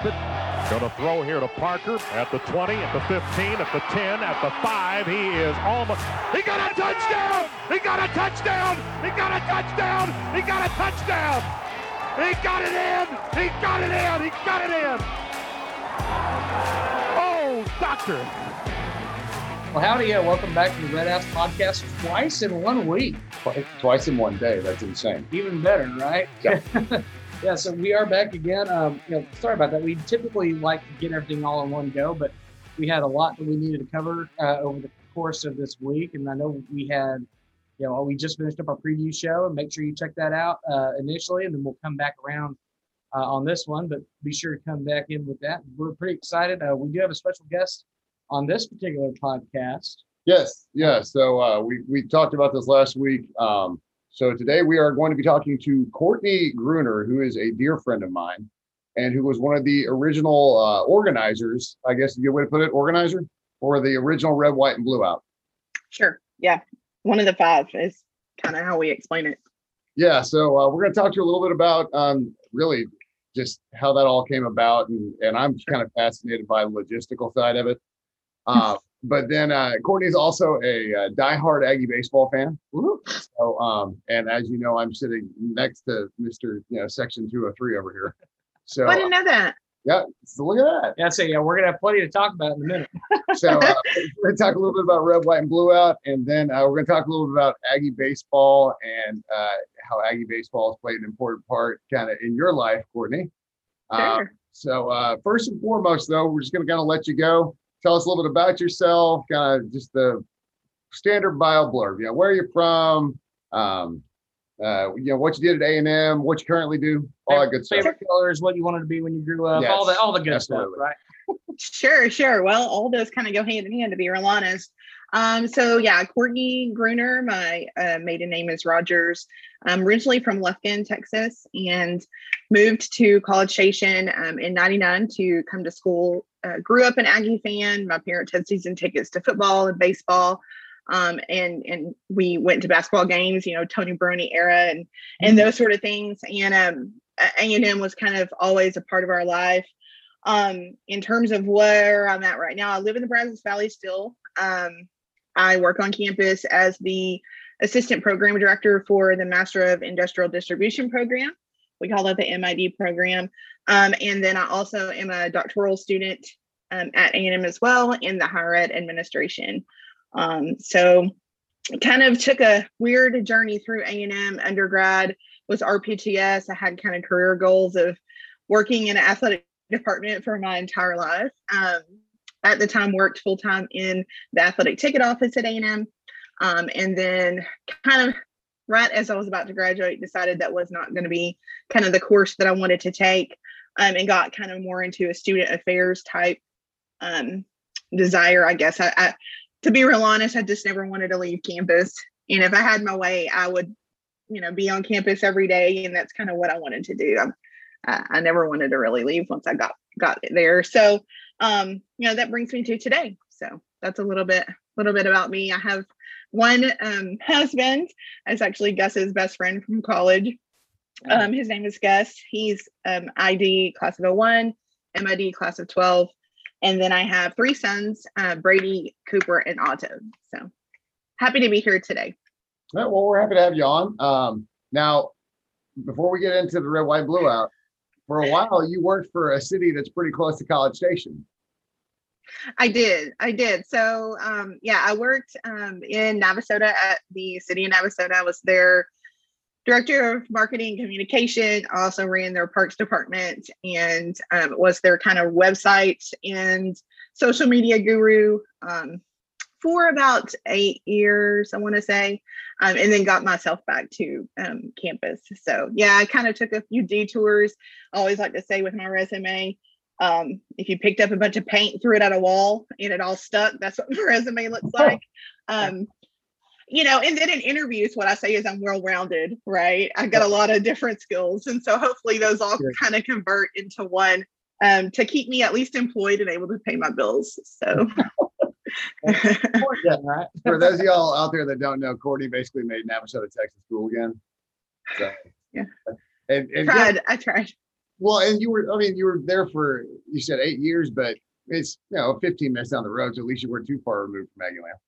Going to throw here to Parker at the 20, at the 15, at the 10, at the 5. He is almost. He got a touchdown! He got a touchdown! He got a touchdown! He got a touchdown! He got it in! He got it in! He got it in! Oh, doctor! Well, howdy, yeah. Welcome back to the Red Ass Podcast twice in one week. Twice in one day. That's insane. Even better, right? Yeah. yeah, so we are back again. Um, you know, sorry about that. We typically like to get everything all in one go, but we had a lot that we needed to cover uh, over the course of this week. And I know we had, you know, we just finished up our preview show, and make sure you check that out uh, initially, and then we'll come back around uh, on this one. But be sure to come back in with that. We're pretty excited. Uh, we do have a special guest on this particular podcast. Yes, yeah. So uh, we we talked about this last week. Um, so today we are going to be talking to Courtney Gruner, who is a dear friend of mine, and who was one of the original uh, organizers. I guess is a good way to put it, organizer for the original Red, White, and Blue Out. Sure. Yeah. One of the five is kind of how we explain it. Yeah. So uh, we're going to talk to you a little bit about um, really just how that all came about, and and I'm kind of fascinated by the logistical side of it. Uh, but then uh, Courtney's also a, uh diehard Aggie baseball fan. So, um, and as you know, I'm sitting next to Mr. You know, Section 203 over here. So, I didn't know that. yeah, so look at that. Yeah, so yeah, we're gonna have plenty to talk about in a minute. So, uh, we're going to talk a little bit about red, white, and blue out, and then uh, we're going to talk a little bit about Aggie baseball and uh, how Aggie baseball has played an important part kind of in your life, Courtney. Uh, Sure. So uh, first and foremost, though, we're just going to kind of let you go. Tell us a little bit about yourself, kind of just the standard bio blurb. You know, where you're from, um, uh, you know, what you did at A and M, what you currently do, all that good stuff. Favorite colors, what you wanted to be when you grew up, all the all the good absolutely. stuff, right? Sure, sure. Well, all those kind of go hand in hand, to be real honest. Um, so yeah, Courtney Gruner. My uh, maiden name is Rogers. I'm originally from Lufkin, Texas, and moved to College Station um, in '99 to come to school. Uh, grew up an Aggie fan. My parents had season tickets to football and baseball, um, and and we went to basketball games. You know, Tony Barone era and and those sort of things. And um, A and M was kind of always a part of our life um in terms of where i'm at right now i live in the brazos valley still um i work on campus as the assistant program director for the master of industrial distribution program we call it the mid program um, and then i also am a doctoral student um, at a&m as well in the higher ed administration. Um, so kind of took a weird journey through a&m undergrad was rpts i had kind of career goals of working in an athletic department for my entire life. Um, at the time, worked full time in the athletic ticket office at A&M, um, and then kind of right as I was about to graduate, decided that was not going to be kind of the course that I wanted to take, um, and got kind of more into a student affairs type um, desire. I guess I, I, to be real honest, I just never wanted to leave campus, and if I had my way, I would, you know, be on campus every day, and that's kind of what I wanted to do. I, I never wanted to really leave once I got got there. So, um, you know, that brings me to today. So that's a little bit, little bit about me. I have one um, husband. It's actually Gus's best friend from college. Um, his name is Gus. He's um, ID class of 01, MID class of 12. And then I have three sons, uh, Brady, Cooper, and Otto. So happy to be here today. Yeah, well, we're happy to have you on. Um, now, before we get into the red, white, blue out, for a while you worked for a city that's pretty close to College Station. I did. I did. So, um, yeah, I worked um, in Navasota at the city of Navasota. I was their director of marketing and communication. Also ran their parks department and um, was their kind of website and social media guru um, for about eight years, I want to say, um, and then got myself back to um, campus. So, yeah, I kind of took a few detours. I always like to say with my resume, um, if you picked up a bunch of paint, threw it at a wall, and it all stuck, that's what my resume looks like. You know, and then in interviews, what I say is I'm well rounded, right? I've got a lot of different skills. And so hopefully those all kind of convert into one um, to keep me at least employed and able to pay my bills. So, Yeah. For those of y'all out there that don't know, Courtney basically made Navasota Texas cool again. So, Yeah. And, and tried, I tried. Well, and you were, I mean, you were there for, you said eight years, but it's, you know, 15 minutes down the road. So at least you weren't too far removed from Aggieland.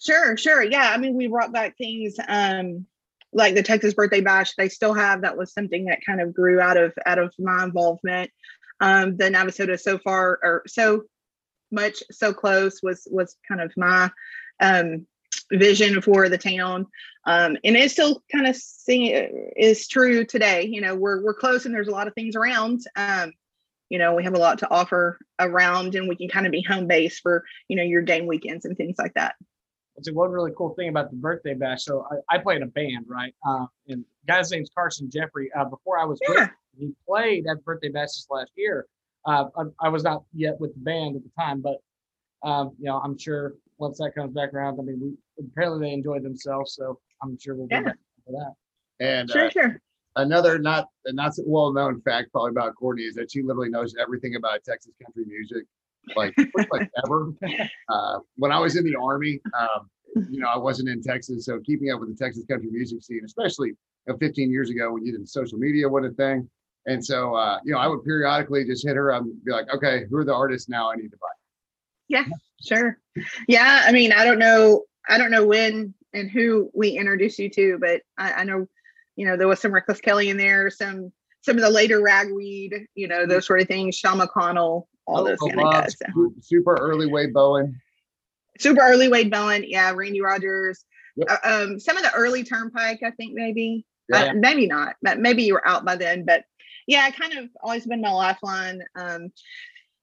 Sure, sure. Yeah. I mean, we brought back things um like the Texas birthday bash. They still have that was something that kind of grew out of out of my involvement. Um the Navasota so far or so much so close was was kind of my um vision for the town. Um and it still kind of see, is true today. You know, we're we're close and there's a lot of things around. Um you know, we have a lot to offer around and we can kind of be home base for, you know, your game weekends and things like that. It's one really cool thing about the birthday bash. So I, I play in a band, right? Uh, and the guy's name's Carson Jeffrey. Uh, before I was Yeah. him, he played at birthday bash this last year. Uh, I, I was not yet with the band at the time, but um, you know, I'm sure once that comes back around, I mean, we apparently they enjoyed themselves, so I'm sure we'll be Yeah. back for that. And uh, Sure, sure. another not not so well known fact probably about Courtney is that she literally knows everything about Texas country music, like much ever. Uh, when I was in the army, um, you know, I wasn't in Texas, so keeping up with the Texas country music scene, especially you know, 15 years ago when you didn't social media wasn't a thing. And so, uh, you know, I would periodically just hit her up and be like, okay, who are the artists now I need to buy? Yeah, sure. Yeah. I mean, I don't know. I don't know when and who we introduced you to, but I, I know, you know, there was some Reckless Kelly in there, some some of the later ragweed, you know, those sort of things, Sean McConnell, all those kind of guys. So. Super early Wade Bowen. Super early Wade Bowen, yeah, Randy Rogers. Yep. Uh, um, some of the early Turnpike, I think maybe, Yeah. Uh, maybe not, but maybe you were out by then. But yeah, kind of always been my lifeline. Um,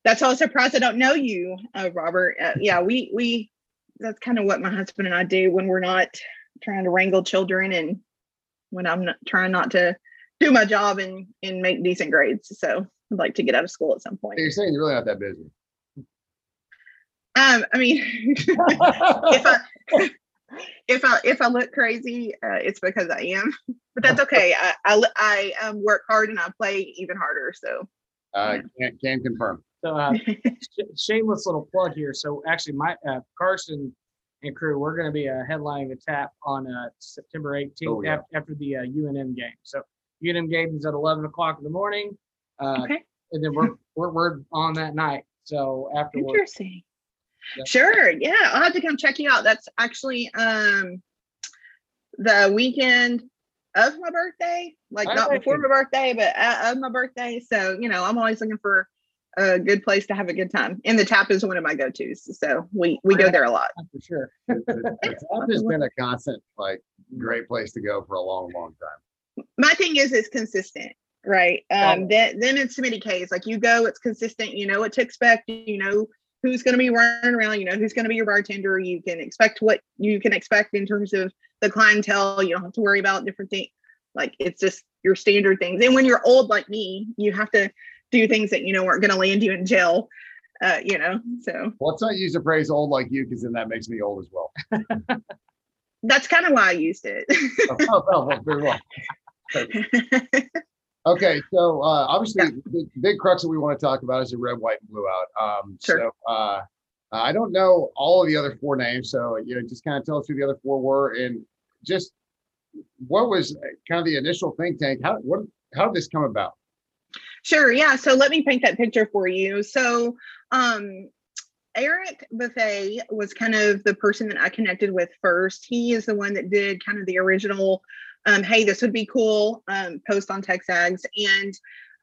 that's all surprised I don't know you, uh, Robert. Uh, yeah, we we that's kind of what my husband and I do when we're not trying to wrangle children and when I'm not trying not to do my job and and make decent grades. So I'd like to get out of school at some point. You're saying you're really not that busy. Um, I mean, if I if I if I look crazy, uh, it's because I am. But that's okay. I I, I um, work hard and I play even harder. So Uh, can, can confirm. So uh, sh- shameless little plug here. So actually, my uh, Carson and crew, we're going to be uh, headlining the tap on uh, September 18th Oh, yeah. after the uh, UNM game. So UNM game is at 11 o'clock in the morning, uh, okay, and then we're, we're we're on that night. So afterwards, interesting. Yeah. Sure. Yeah, I'll have to come check you out. That's actually um the weekend of my birthday, like not before Hey. my birthday, but uh, of my birthday. So you know, I'm always looking for a good place to have a good time. And the tap is one of my go-tos. So we we go there a lot. for sure. It's the- the has been a constant, like, great place to go for a long, long time. my thing is it's consistent right um then then it's many K's like you go it's consistent you know what to expect you know who's going to be running around you know who's going to be your bartender you can expect what you can expect in terms of the clientele you don't have to worry about different things like it's just your standard things and when you're old like me you have to do things that you know aren't going to land you in jail uh you know so Let's not use the phrase old like you, because then that makes me old as well. that's kind of why i used it Oh, oh, well, very well. Okay, so uh, obviously, the big crux that we want to talk about is the red, white, and blue out. Um, Sure. So uh, I don't know all of the other four names, so you know, just kind of tell us who the other four were, and just what was kind of the initial think tank. How what how did this come about? Sure. Yeah. So let me paint that picture for you. So, um, Eric Buffet was kind of the person that I connected with first. He is the one that did kind of the original, um, hey, this would be cool, um, post on TexAgs. And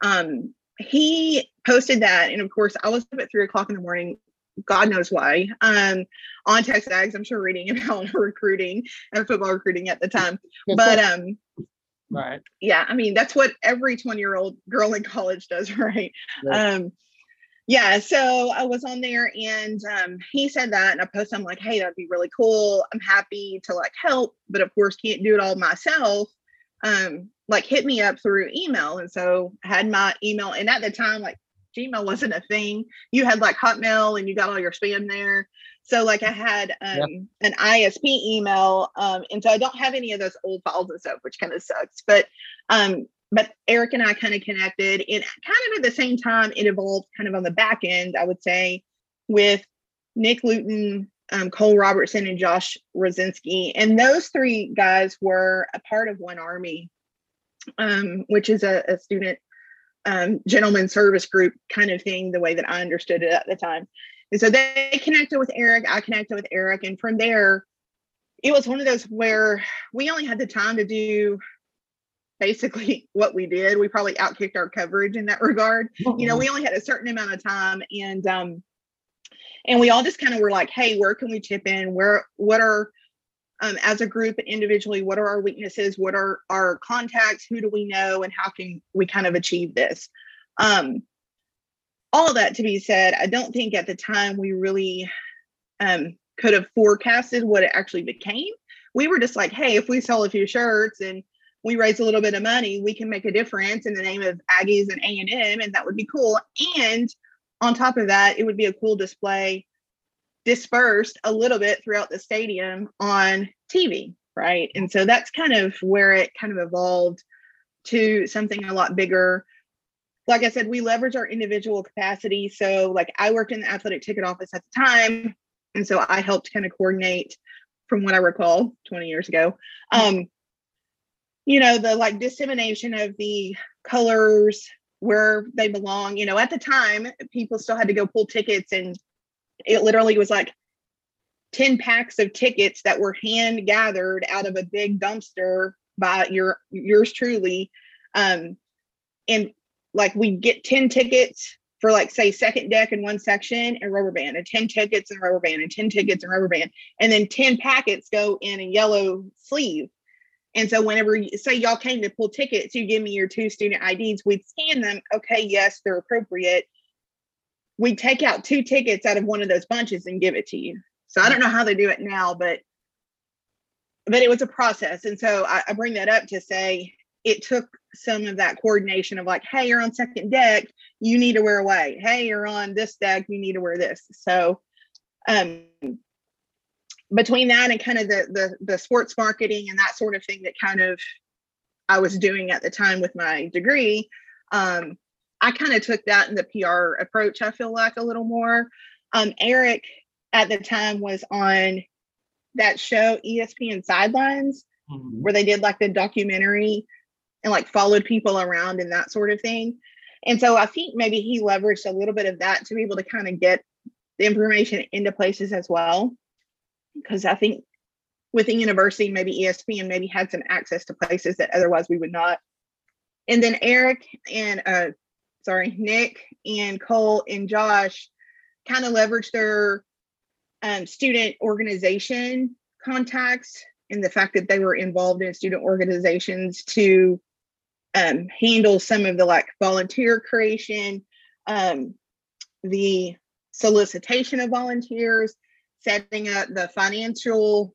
um, he posted that. And of course, I was up at three o'clock in the morning. God knows why. Um, on TexAgs, I'm sure reading about recruiting and football recruiting at the time. But um, Right. yeah i mean that's what every 20 year old girl in college does right Right. um yeah so i was on there and um he said that and i posted i'm like hey that'd be really cool. I'm happy to like help but of course can't do it all myself. Um like hit me up through email and so I had my email and at the time like gmail wasn't a thing. You had like hotmail and you got all your spam there. So like i had um an isp email um and so i don't have any of those old files and stuff which kind of sucks but um but eric and i kind of connected. And kind of at the same time it evolved kind of on the back end i would say with nick luton um, cole robertson and josh rosinski. And those three guys were a part of one army um, which is a, a student um, gentleman service group kind of thing, the way that I understood it at the time. And so they connected with Eric, I connected with Eric, and from there, it was one of those where we only had the time to do basically what we did. We probably outkicked our coverage in that regard. You know, we only had a certain amount of time, and um, and we all just kind of were like, hey, where can we chip in? Where what are um, as a group and individually, what are our weaknesses? What are our contacts? Who do we know? And how can we kind of achieve this? Um, all of that to be said, I don't think at the time we really um, could have forecasted what it actually became. We were just like, hey, if we sell a few shirts and we raise a little bit of money, we can make a difference in the name of Aggies and A and M, and that would be cool. And on top of that, it would be a cool display dispersed a little bit throughout the stadium on TV, right? And so that's kind of where it kind of evolved to something a lot bigger. Like I said, we leverage our individual capacity. So, like, I worked in the athletic ticket office at the time. And so I helped kind of coordinate from what I recall 20 years ago. Um, you know, the like dissemination of the colors where they belong. You know, at the time, people still had to go pull tickets and it literally was like 10 packs of tickets that were hand gathered out of a big dumpster by your yours truly um and like we get 10 tickets for like say second deck in one section and rubber band and 10 tickets and rubber band and 10 tickets and rubber band and then 10 packets go in a yellow sleeve and so whenever say y'all came to pull tickets you give me your two student ids we'd scan them okay yes they're appropriate we take out two tickets out of one of those bunches and give it to you. So I don't know how they do it now, but but it was a process. And so I, I bring that up to say it took some of that coordination of like, hey, you're on second deck, you need to wear white. Hey, you're on this deck, you need to wear this. So um between that and kind of the the the sports marketing and that sort of thing that kind of I was doing at the time with my degree, um, I kind of took that in the PR approach, I feel like a little more. Um, Eric at the time was on that show ESPN Sidelines, mm-hmm. where they did like the documentary and like followed people around and that sort of thing. And so I think maybe he leveraged a little bit of that to be able to kind of get the information into places as well. Because I think with the university, maybe ESPN maybe had some access to places that otherwise we would not. And then Eric and uh, sorry, Nick and Cole and Josh kind of leverage their um, student organization contacts and the fact that they were involved in student organizations to um, handle some of the like volunteer creation, um, the solicitation of volunteers, setting up the financial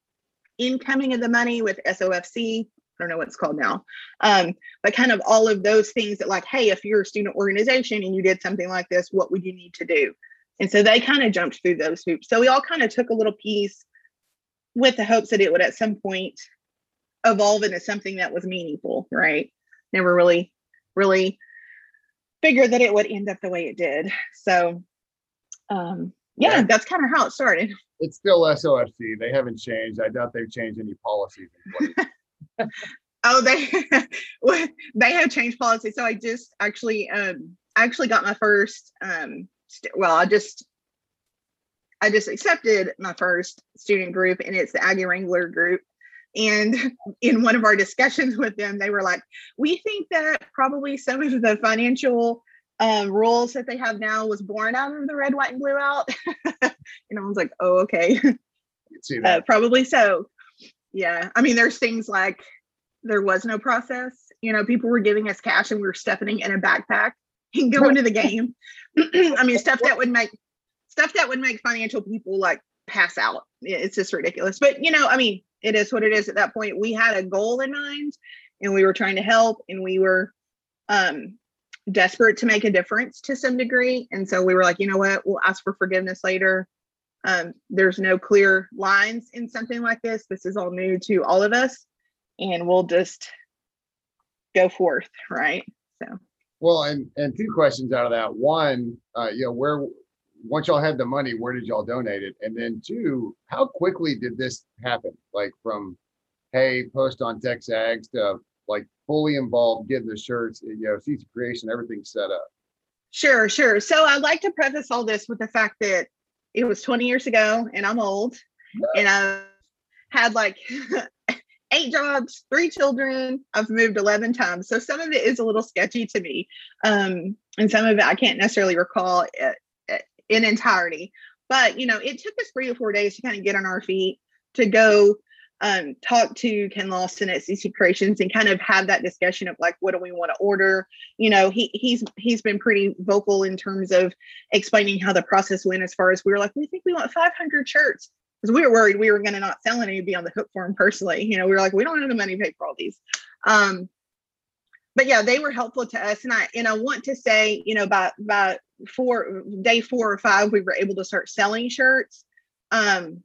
incoming of the money with SOFC, I don't know what it's called now. Um, but kind of all of those things that like, hey, if you're a student organization and you did something like this, what would you need to do? And so they kind of jumped through those hoops. So we all kind of took a little piece with the hopes that it would at some point evolve into something that was meaningful, right? Never really, really figured that it would end up the way it did. So um yeah, yeah. that's kind of how it started. It's still SOFC. They haven't changed. I doubt they've changed any policies. oh, they they have changed policy. So I just actually um actually got my first um st- well, I just I just accepted my first student group and it's the Aggie Wrangler group. And in one of our discussions with them, they were like, we think that probably some of the financial um, rules that they have now was born out of the red, white, and blue out. and I was like, oh, okay. Uh, probably so. Yeah. I mean there's things like there was no process. You know people were giving us cash and we were stuffing it in a backpack and going to the game. I mean stuff that would make stuff that would make financial people like pass out. It's just ridiculous. But you know i mean it is what it is at that point. We had a goal in mind and we were trying to help and we were um desperate to make a difference to some degree and so we were like you know what we'll ask for forgiveness later um, there's no clear lines in something like this. This is all new to all of us, and we'll just go forth, right? So. Well, and and two questions out of that. One, uh, you know, where once y'all had the money, where did y'all donate it? And then two, how quickly did this happen? Like from, hey, post on TexAgs to like fully involved getting the shirts, you know, CC creation, everything set up? Sure, sure. So I'd like to preface all this with the fact that it was 20 years ago and I'm old and I had like eight jobs, three children. I've moved 11 times. So some of it is a little sketchy to me. Um, and some of it I can't necessarily recall it, it in entirety. But, you know, it took us three or four days to kind of get on our feet to go um, talk to Ken Lawson at CC Creations and kind of have that discussion of like, what do we want to order? You know, he he's he's been pretty vocal in terms of explaining how the process went. As far as we were like, we think we want 500 shirts because we were worried we were going to not sell any, be on the hook for him personally. You know, we were like, we don't have the money to pay for all these. Um, but yeah, they were helpful to us, and I and I want to say, you know, by by four day four or five, we were able to start selling shirts. Um,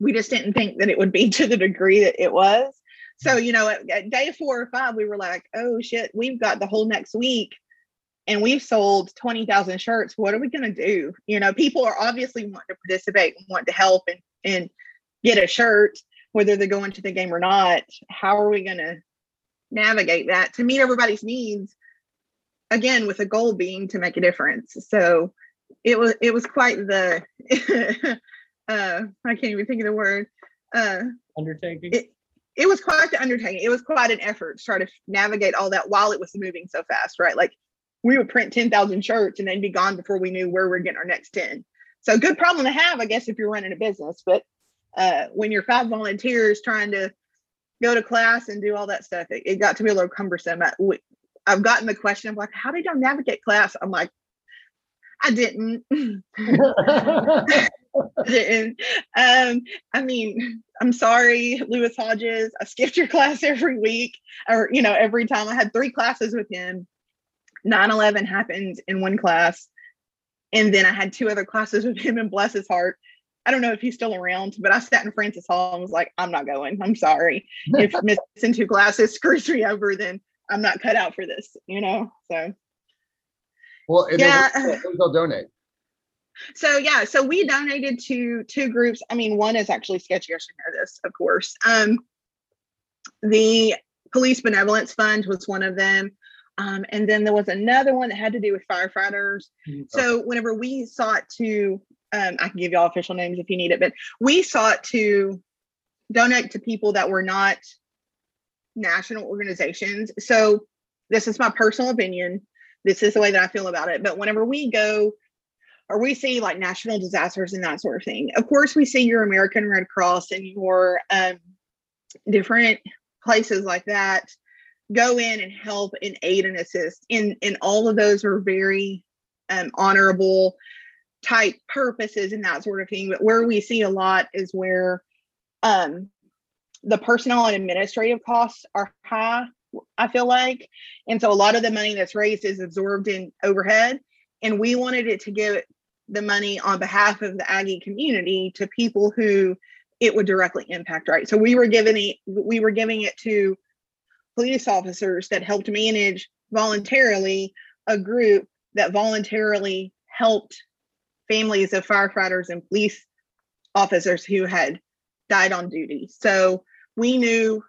we just didn't think that it would be to the degree that it was. So, mm. you know, at, at, day four or five, we were like, oh shit, we've got the whole next week and we've sold 20,000 shirts. What are we going to do? You know, people are obviously want to participate and want to help and, and get a shirt, whether they're going to the game or not. How are we going to navigate that to meet everybody's needs? Again, with the goal being to make a difference. So it was, it was quite the, uh i can't even think of the word uh undertaking? it, it was quite the undertaking. It was quite an effort to try to navigate all that while it was moving so fast right? Like we would print 10,000 shirts and then be gone before we knew where we're getting our next 10 so good problem to have i guess if you're running a business but uh when you're five volunteers trying to go to class and do all that stuff it, it got to be a little cumbersome. I, we, i've gotten the question of like how did y'all navigate class? I'm like i didn't didn't. Um, I mean, I'm sorry, Lewis Hodges. I skipped your class every week, or you know, every time I had three classes with him. 9-11 happened in one class. And then I had two other classes with him and bless his heart. I don't know if he's still around, but I sat in Francis Hall and was like, I'm not going. I'm sorry. If missing two classes screws me over, then I'm not cut out for this, you know? So well, yeah. they'll donate. So yeah, so we donated to two groups. I mean, one is actually sketchy. I should know this, of course. Um, the Police Benevolence Fund was one of them. Um, and then there was another one that had to do with firefighters. Mm-hmm. So whenever we sought to, um, I can give y'all official names if you need it, but we sought to donate to people that were not national organizations. So this is my personal opinion. This is the way that I feel about it. But whenever we go or we see like national disasters and that sort of thing. Of course, we see your American Red Cross and your um, different places like that go in and help and aid and assist. And, and all of those are very um, honorable type purposes and that sort of thing. But where we see a lot is where um, the personnel and administrative costs are high, I feel like. And so a lot of the money that's raised is absorbed in overhead. And we wanted it to give the money on behalf of the Aggie community to people who it would directly impact, right? So we were giving it, we were giving it to police officers that helped manage voluntarily a group that voluntarily helped families of firefighters and police officers who had died on duty. So we knew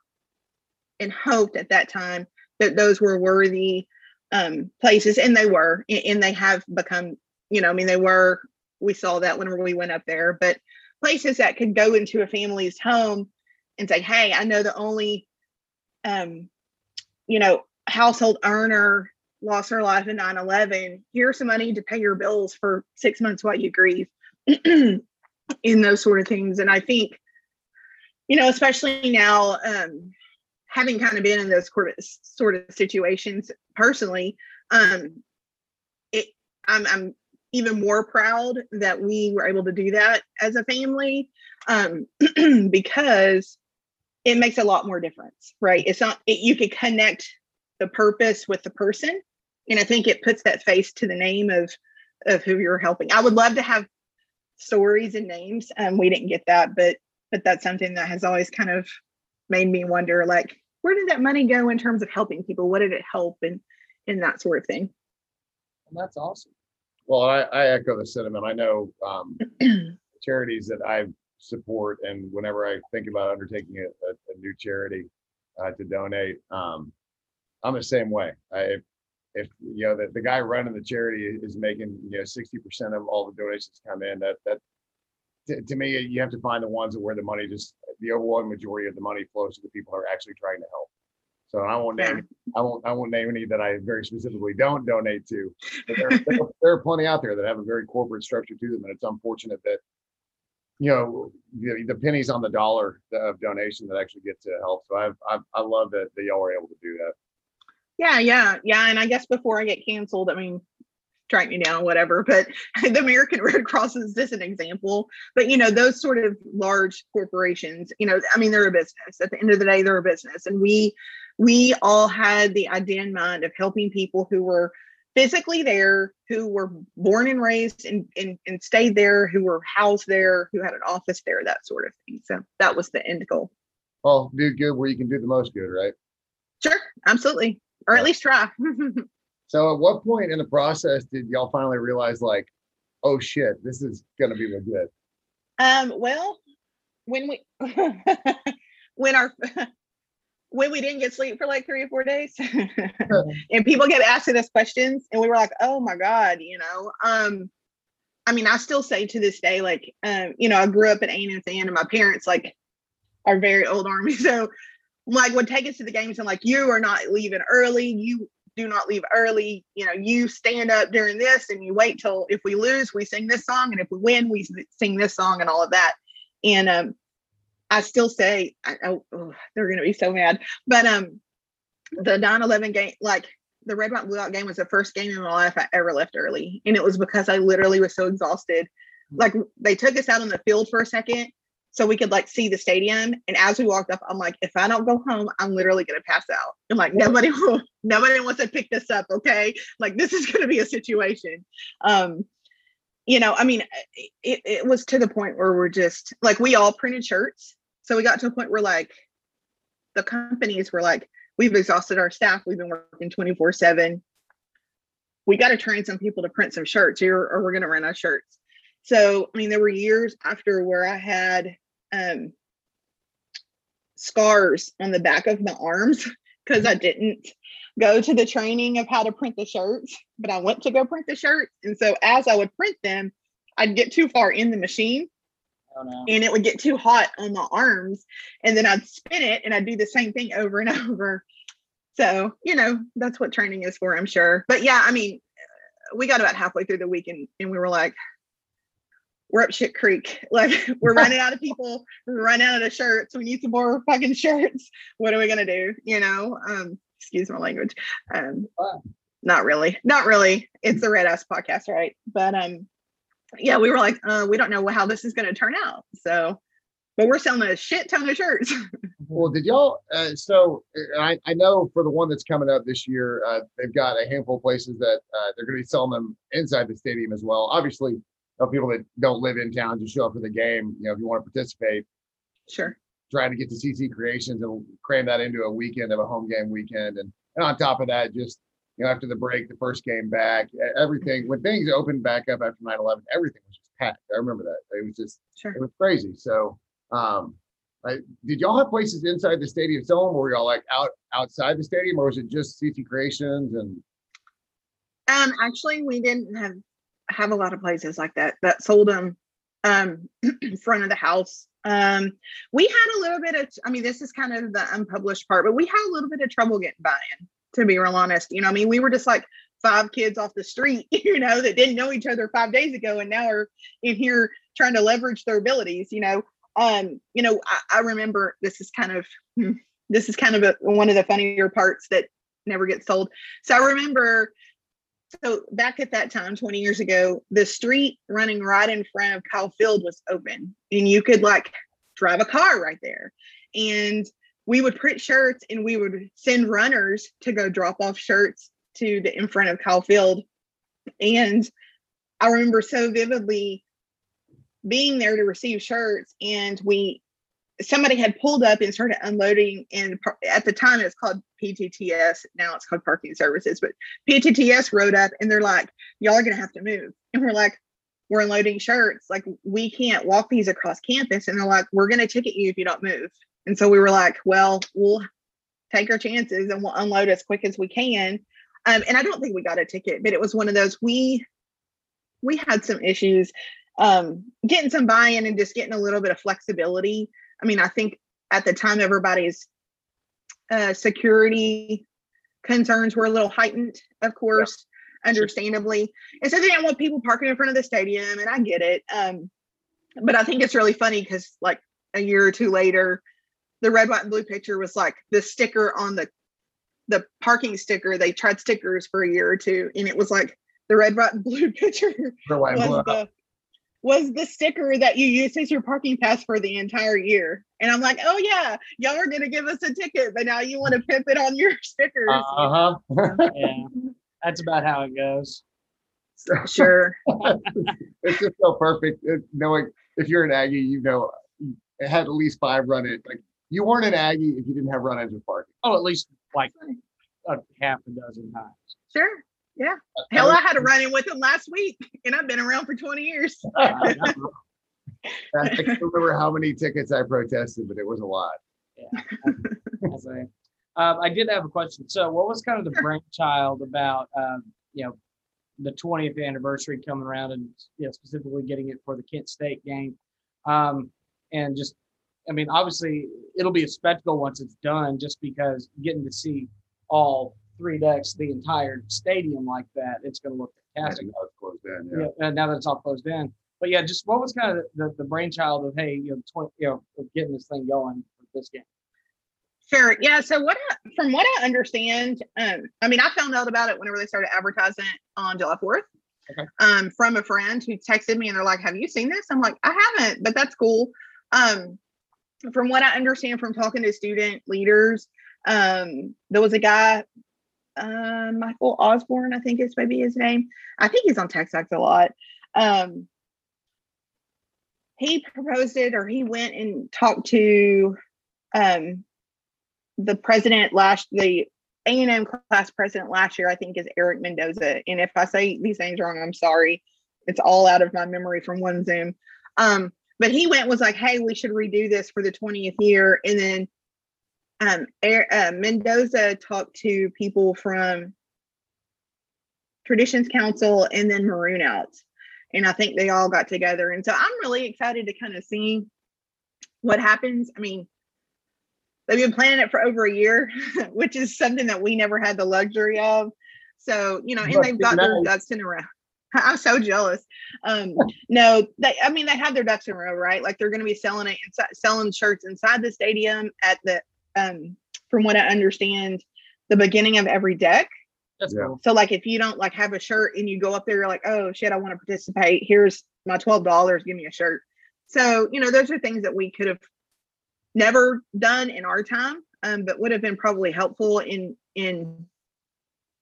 and hoped at that time that those were worthy um, places, and they were, and they have become you know, I mean, they were, we saw that when we went up there, but places that could go into a family's home and say, hey, I know the only, um, you know, household earner lost her life in 9 11. Here's some money to pay your bills for six months while you grieve, in those sort of things. And I think, you know, especially now, um, having kind of been in those sort of, situations personally, um, it, I'm, I'm even more proud that we were able to do that as a family um, because it makes a lot more difference, right? It's not, it, you can connect the purpose with the person. And I think it puts that face to the name of, of who you're helping. I would love to have stories and names. Um, we didn't get that, but, but that's something that has always kind of made me wonder, like, where did that money go in terms of helping people? What did it help and, and that sort of thing? And that's awesome. Well, I, I echo the sentiment. I know um, charities that I support, and whenever I think about undertaking a, a, a new charity, uh, to donate. Um, I'm the same way. I, if, if you know the, the guy running the charity is making you know 60% of all the donations come in, that that to, to me you have to find the ones where the money just the overwhelming majority of the money flows to the people who are actually trying to help. So I won't Yeah. name I won't I won't name any that I very specifically don't donate to. But there, there, there are plenty out there that have a very corporate structure to them, and it's unfortunate that you know the, the pennies on the dollar of donation that actually get to help. So I've, I've I love that, that y'all are able to do that. Yeah, yeah, yeah. And I guess before I get canceled, I mean, strike me down, whatever. But the American Red Cross is just an example. But you know, those sort of large corporations, you know, I mean, they're a business. At the end of the day, they're a business, and we we all had the idea in mind of helping people who were physically there, who were born and raised and, and, and stayed there, who were housed there, who had an office there, that sort of thing. So that was the end goal. Well, do good where you can do the most good, right? Sure, absolutely. Or at least try. So at what point in the process did y'all finally realize like, oh shit, this is gonna be legit? Um, well, when we when our when we didn't get sleep for like three or four days and people kept asking us questions and we were like, oh my God, you know. Um, I mean, I still say to this day, like, um, you know, I grew up in A&M and my parents like are very old army. So like would take us to the games and like, you are not leaving early. You do not leave early. You know, you stand up during this and you wait till if we lose, we sing this song. And if we win, we sing this song and all of that. And um, I still say, I, oh, oh, they're going to be so mad. But um, the 9 11 game, like the Red White Blue Out game was the first game in my life I ever left early. And it was because I literally was so exhausted. Like they took us out on the field for a second so we could like see the stadium. And as we walked up, I'm like, if I don't go home, I'm literally gonna pass out. I'm like nobody will, nobody wants to pick this up. Okay. Like this is gonna be a situation. Um, you know, I mean, it, it was to the point where we're just like we all printed shirts. So we got to a point where like the companies were like, we've exhausted our staff. We've been working 24 7. We got to train some people to print some shirts here, or we're to run out shirts. So, I mean, there were years after where I had um, scars on the back of my arms because I didn't go to the training of how to print the shirts, but I went to go print the shirts. And so, as I would print them, I'd get too far in the machine Oh, no. and it would get too hot on my arms and then i'd spin it and i'd do the same thing over and over so you know that's what training is for i'm sure but yeah i mean we got about halfway through the week and, and we were like we're up shit creek like we're running out of people we're running out of shirts we need some more fucking shirts what are we gonna do you know um excuse my language um Wow. not really not really it's the red ass podcast right but um yeah, we were like, uh, we don't know how this is going to turn out. So, but we're selling a shit ton of shirts. Well, did y'all? Uh, so uh, I, I know for the one that's coming up this year, uh, they've got a handful of places that uh, they're going to be selling them inside the stadium as well. Obviously, you know, people that don't live in town just show up for the game. You know, if you want to participate, sure. trying to get to CC Creations and cram that into a weekend of a home game weekend, and and on top of that, just you know, after the break, the first game back, everything when things opened back up after 9-11, everything was just packed. I remember that. It was just Sure. it was crazy. So, um, I, did y'all have places inside the stadium zone? Or were y'all like out outside the stadium, or was it just CC Creations and Um, actually, we didn't have have a lot of places like that that sold them um in front of the house. Um, we had a little bit of, I mean, this is kind of the unpublished part, but we had a little bit of trouble getting buy-in, to be real honest. You know, I mean, we were just like five kids off the street, you know, that didn't know each other five days ago and now are in here trying to leverage their abilities, you know. Um, you know, I, I remember this is kind of hmm, this is kind of a, one of the funnier parts that never gets told. So I remember so back at that time 20 years ago the street running right in front of kyle field was open and you could like drive a car right there. And we would print shirts and we would send runners to go drop off shirts to the in front of kyle field. And i remember so vividly being there to receive shirts and we somebody had pulled up and started unloading and at the time it's called ptts now it's called parking services but PTTS rode up and they're like, y'all are gonna have to move. And we're like, we're unloading shirts. Like, we can't walk these across campus. And they're like, we're gonna ticket you if you don't move. And so we were like, well, we'll take our chances and we'll unload as quick as we can. Um, and I don't think we got a ticket, but it was one of those we we had some issues um, getting some buy-in and just getting a little bit of flexibility. I mean, I think at the time everybody's uh, security concerns were a little heightened, of course, yeah. understandably. And so they didn't want people parking in front of the stadium, and I get it. Um, but I think it's really funny because like a year or two later, the red, white, and blue picture was like the sticker on the the parking sticker. They tried stickers for a year or two, and it was like the red, white, and blue picture was the was the sticker that you use as your parking pass for the entire year. And I'm like, oh yeah, y'all are gonna give us a ticket, but now you want to pimp it on your stickers. Uh huh. yeah, that's about how it goes. Sure. it's just so perfect. It, knowing if you're an Aggie, you know, it had at least five run in. Like you weren't an Aggie if you didn't have run ins with parking. Oh, at least like a half a dozen times. Sure. Yeah. Hell, I had a run in with him last week, and I've been around for 20 years. I can't remember how many tickets I protested, but it was a lot. Yeah. um, I did have a question. So, what was kind of the brainchild about, um, you know, the 20th anniversary coming around and you know, specifically getting it for the Kent State game? Um, and just, I mean, obviously, it'll be a spectacle once it's done, just because getting to see all three decks the entire stadium like that, it's going to look fantastic. Now it's closed in, yeah. yeah. And now that it's all closed in, but yeah, just what was kind of the, the brainchild of hey, you know, 20, you know, getting this thing going for this game? Sure. Yeah. So what, I, from what I understand, um, I mean, I found out about it whenever they started advertising on July Fourth. Okay. Um, from a friend who texted me and they're like, "Have you seen this?" I'm like, "I haven't," but that's cool. Um, from what I understand from talking to student leaders, um, there was a guy uh, Michael Osborne, I think is maybe his name. I think he's on TexAgs a lot. Um, he proposed it, or he went and talked to um, the president last the A&M class president last year. I think is Eric Mendoza. And if I say these names wrong, I'm sorry. It's all out of my memory from one Zoom. Um, but he went was like, "Hey, we should redo this for the 20th year," and then um, uh, Mendoza talked to people from Traditions Council and then Maroon Outs. And I think they all got together. And so I'm really excited to kind of see what happens. I mean, they've been planning it for over a year, which is something that we never had the luxury of. So, you know, and they've got their ducks in a row. I'm so jealous. Um, no, they, I mean, they have their ducks in a row, right? Like they're going to be selling it, inside, selling shirts inside the stadium at the um, from what I understand, the beginning of every deck. That's yeah. cool. So like if you don't like have a shirt and you go up there, you're like, oh shit, I want to participate. Here's my twelve dollars. Give me a shirt. So you know those are things that we could have never done in our time, um, but would have been probably helpful in in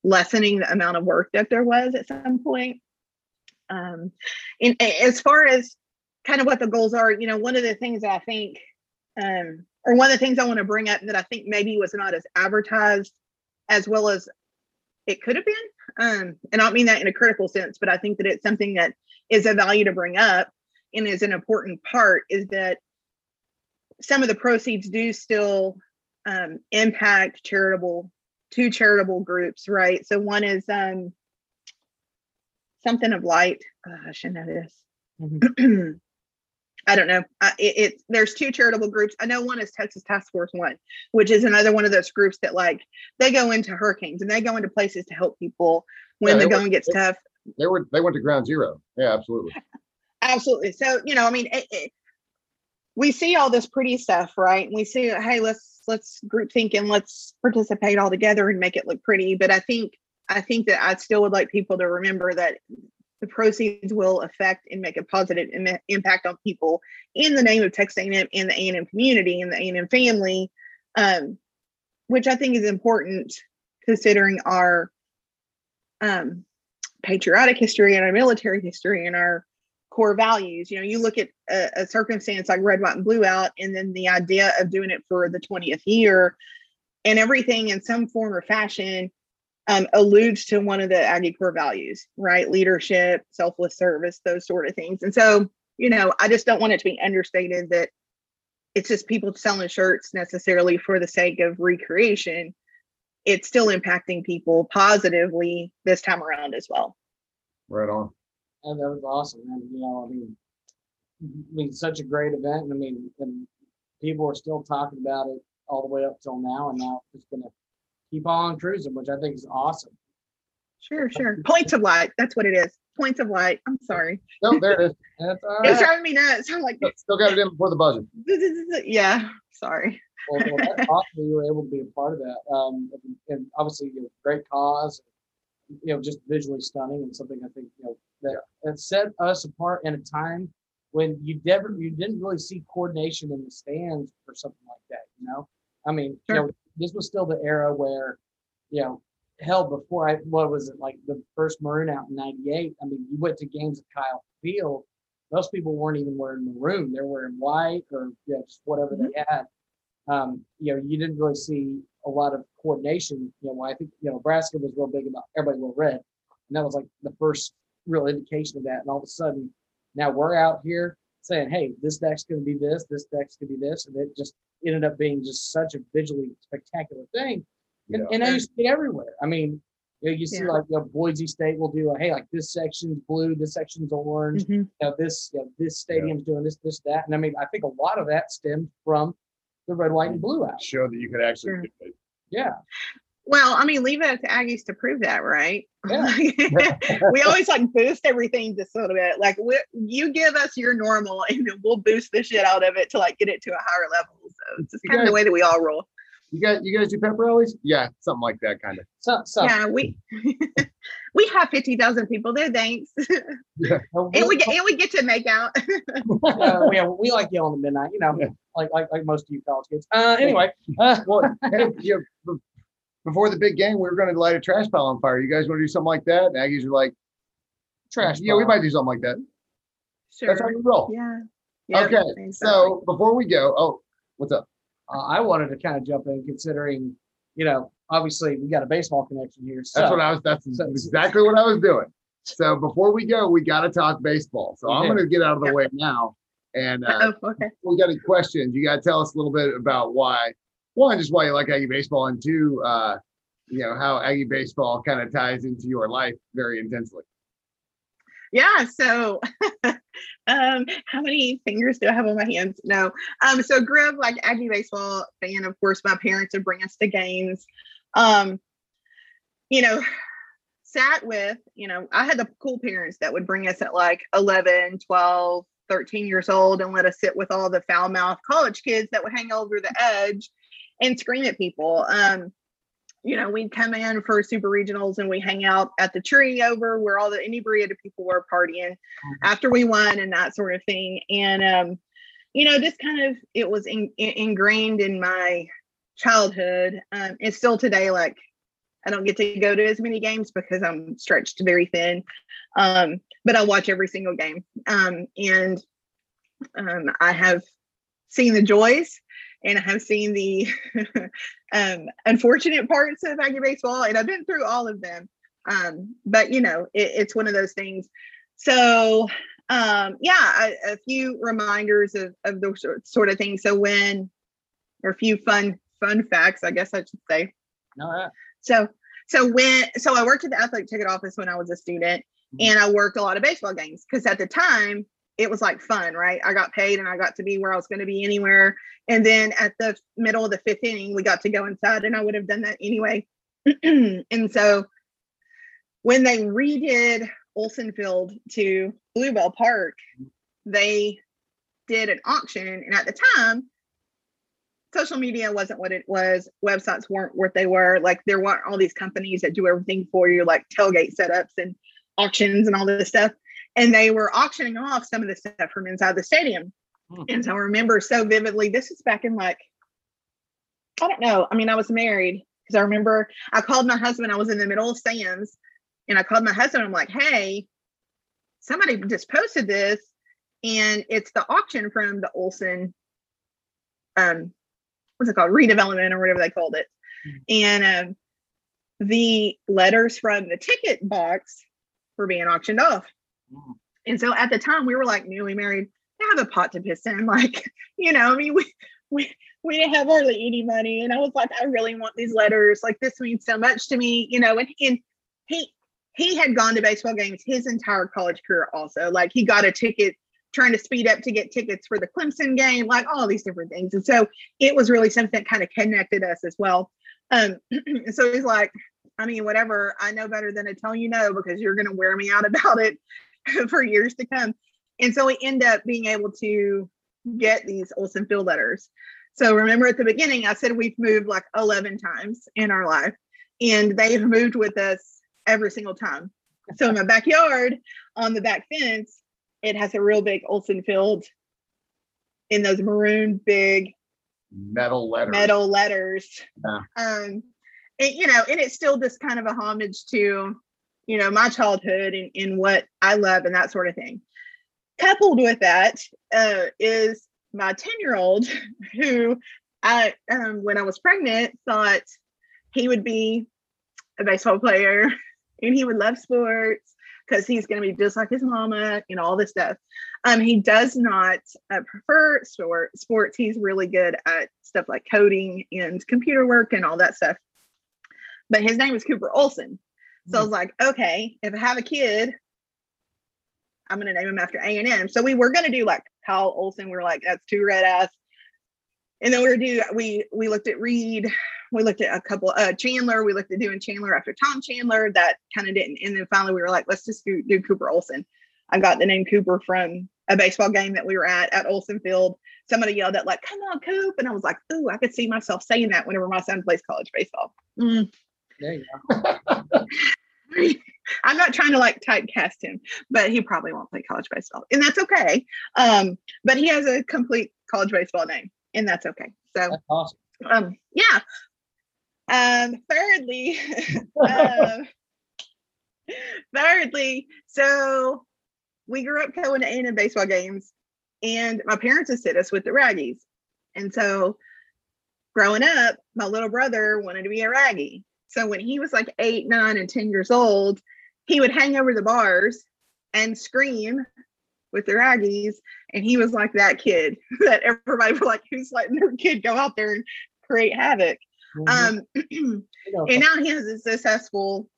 lessening the amount of work that there was at some point. Um, and as far as kind of what the goals are, you know, one of the things that I think um, or one of the things I want to bring up that I think maybe was not as advertised as well as it could have been. Um, and I don't mean that in a critical sense, but I think that it's something that is a value to bring up and is an important part is that some of the proceeds do still um, impact charitable two charitable groups, right? So one is um, something of light. Oh, I should know this. Mm-hmm. I don't know. Uh, it, it, there's two charitable groups. I know one is Texas Task Force One, which is another one of those groups that like they go into hurricanes and they go into places to help people when yeah, the going gets they, tough. They were they went to ground zero. Yeah, absolutely. absolutely. So you know, I mean, it, we see all this pretty stuff, right? And we see, hey, let's let's group think and let's participate all together and make it look pretty. But I think I think that I still would like people to remember that the proceeds will affect and make a positive Im- impact on people in the name of Texas A&M and the A&M community and the A&M family, um, which I think is important considering our um, patriotic history and our military history and our core values. You know, you look at a, a circumstance like red, white, and blue out, and then the idea of doing it for the 20th year and everything in some form or fashion um, alludes to one of the Aggie core values, right? Leadership, selfless service, those sort of things. And so, you know, I just don't want it to be understated that it's just people selling shirts necessarily for the sake of recreation. It's still impacting people positively this time around as well. Right on. And that was awesome. And, you know, I mean, I mean, such a great event. And I mean, and people are still talking about it all the way up till now. And now it's gonna keep on cruising, which I think is awesome. Sure, sure. Points of light. That's what it is. Points of light. I'm sorry. No, there it is. That's all It's driving me nuts. I'm like, Still got it in before the buzzer. yeah, sorry. Well, well, that's awesome. You were able to be a part of that. Um, and, and obviously, you know, great cause. You know, just visually stunning and something I think you know that that set us apart in a time when you never you didn't really see coordination in the stands or something like that. You know, I mean, you know, this was still the era where, you know, hell before I what was it like the first maroon out in '98. I mean, you went to games at Kyle Field. Most people weren't even wearing maroon; they're wearing white or you know, just whatever they had um, you know, you didn't really see a lot of coordination. You know, I think you know Nebraska was real big about everybody wore red, and that was like the first real indication of that. And all of a sudden, now we're out here saying, "Hey, this deck's going to be this, this deck's going to be this," and it just ended up being just such a visually spectacular thing. And, Yeah. and now you see it everywhere. I mean, you, know, you see Yeah. like you know, Boise State will do, a, "Hey, like this section's blue, this section's orange." Mhm. you know, this, you know, this stadium's doing this, this, that. And I mean, I think a lot of that stemmed from the red, white, and blue out. Show that you could actually Sure. do it. Yeah. Well, I mean, leave it to Aggies to prove that, right? Yeah. we always like boost everything just a little bit. Like, we, you give us your normal, and then we'll boost the shit out of it to like get it to a higher level. So it's just kind of the way that we all roll. You guys, you guys do pep rallies? Yeah, something like that kind of. So, so Yeah, we we have fifty thousand people there. Thanks, uh, and we get and we get to make out. uh, yeah, we like yelling at midnight, you know, Yeah. like, like like most of you college kids. Uh, anyway, uh, Well, hey, you know, before the big game, we were going to light a trash pile on fire. You guys want to do something like that? And Aggies are like, trash. yeah, we might do something like that. That's how sure. roll. Yeah. Yeah. okay, exactly. so before we go, oh, what's up? Uh, I wanted to kind of jump in, considering, you know, obviously we got a baseball connection here. So That's what I was. That's so- exactly what I was doing. So before we go, we got to talk baseball. So I'm going to get out of the Yep. way now. And uh, oh, okay. we got any questions, you got to tell us a little bit about why. One, just why you like Aggie baseball, and two, uh, you know how Aggie baseball kind of ties into your life very intensely. Yeah. So, um, how many fingers do I have on my hands? No. Um, so grew up like Aggie baseball fan. Of course, my parents would bring us to games. Um, you know, sat with, you know, I had the cool parents that would bring us at like 11, 12, 13 years old and let us sit with all the foul mouth college kids that would hang over the edge and scream at people. Um, you know, we'd come in for super regionals and we hang out at the tree over where all the inebriated people were partying after we won and that sort of thing. And, um, you know, just kind of it was in, in- ingrained in my childhood. Um, and still today, like, I don't get to go to as many games because I'm stretched very thin. Um, but I watch every single game. Um, and um, I have seen the joys and I have seen the um, unfortunate parts of Aggie baseball, and I've been through all of them. Um, but you know, it, it's one of those things. So um, yeah, a, a few reminders of, of those sort- sort of things. So when, or a few fun fun facts, I guess I should say. No, So so when so I worked at the athletic ticket office when I was a student Mhm. and I worked a lot of baseball games because at the time it was like fun, right? I got paid and I got to be where I was going to be anywhere. And then at the middle of the fifth inning, we got to go inside and I would have done that anyway. and so when they redid Olsen Field to Blue Bell Park, they did an auction. And at the time, social media wasn't what it was. Websites weren't what they were. Like there weren't all these companies that do everything for you, like tailgate setups and auctions and all this stuff. And they were auctioning off some of the stuff from inside the stadium. Hmm. And so I remember so vividly, this is back in like, I don't know. I mean, I was married because I remember I called my husband. I was in the middle of Sam's and I called my husband. I'm like, hey, somebody just posted this and it's the auction from the Olsen um what's it called redevelopment or whatever they called it and um the letters from the ticket box were being auctioned off. And so at the time we were like newly married I have a pot to piss in. Like, you know, I mean, we we we didn't have hardly any money. And I was like, I really want these letters. Like this means so much to me, you know, and, and he he had gone to baseball games his entire college career also. Like he got a ticket trying to speed up to get tickets for the Clemson game, like all these different things. And so it was really something that kind of connected us as well. Um, so he's like, I mean, whatever, I know better than to tell you no because you're going to wear me out about it for years to come. And so we end up being able to get these Olsen Field letters. So remember at the beginning, I said we've moved like 11 times in our life, and they've moved with us every single time. So in my backyard, on the back fence, it has a real big Olsen Field in those maroon big Metal letters. metal letters. Yeah. Um, and you know, and it's still just kind of a homage to, you know, my childhood and, and what I love and that sort of thing. Coupled with that uh, is my 10 year old who I, um, when I was pregnant, thought he would be a baseball player and he would love sports because he's going to be just like his mama and all this stuff. Um, he does not uh, prefer sport, sports. He's really good at stuff like coding and computer work and all that stuff. But his name is Cooper Olsen. So I was like, okay, if I have a kid, I'm going to name him after A&M. So we were going to do like Kyle Olsen. We are like, that's too red ass. And then we were do we we looked at Reed, we looked at a couple uh Chandler, we looked at doing Chandler after Tom Chandler. That kind of didn't. And then finally we were like, let's just do, do Cooper Olsen. I got the name Cooper from a baseball game that we were at at Olsen Field. Somebody yelled at like, "Come on, Coop!" And I was like, "Ooh, I could see myself saying that whenever my son plays college baseball." Mm. There you go. I'm not trying to like typecast him, but he probably won't play college baseball, and that's okay. Um, but he has a complete college baseball name, and that's okay. So, That's awesome. um, yeah. Um, thirdly, um, thirdly, so we grew up going to A&M baseball games, and my parents sit us with the Raggies, and so growing up, my little brother wanted to be a Raggie. So when he was like eight, nine, and 10 years old, he would hang over the bars and scream with the Raggies. And he was like that kid that everybody was like, who's letting their kid go out there and create havoc? Mhm. Um, and now he has a successful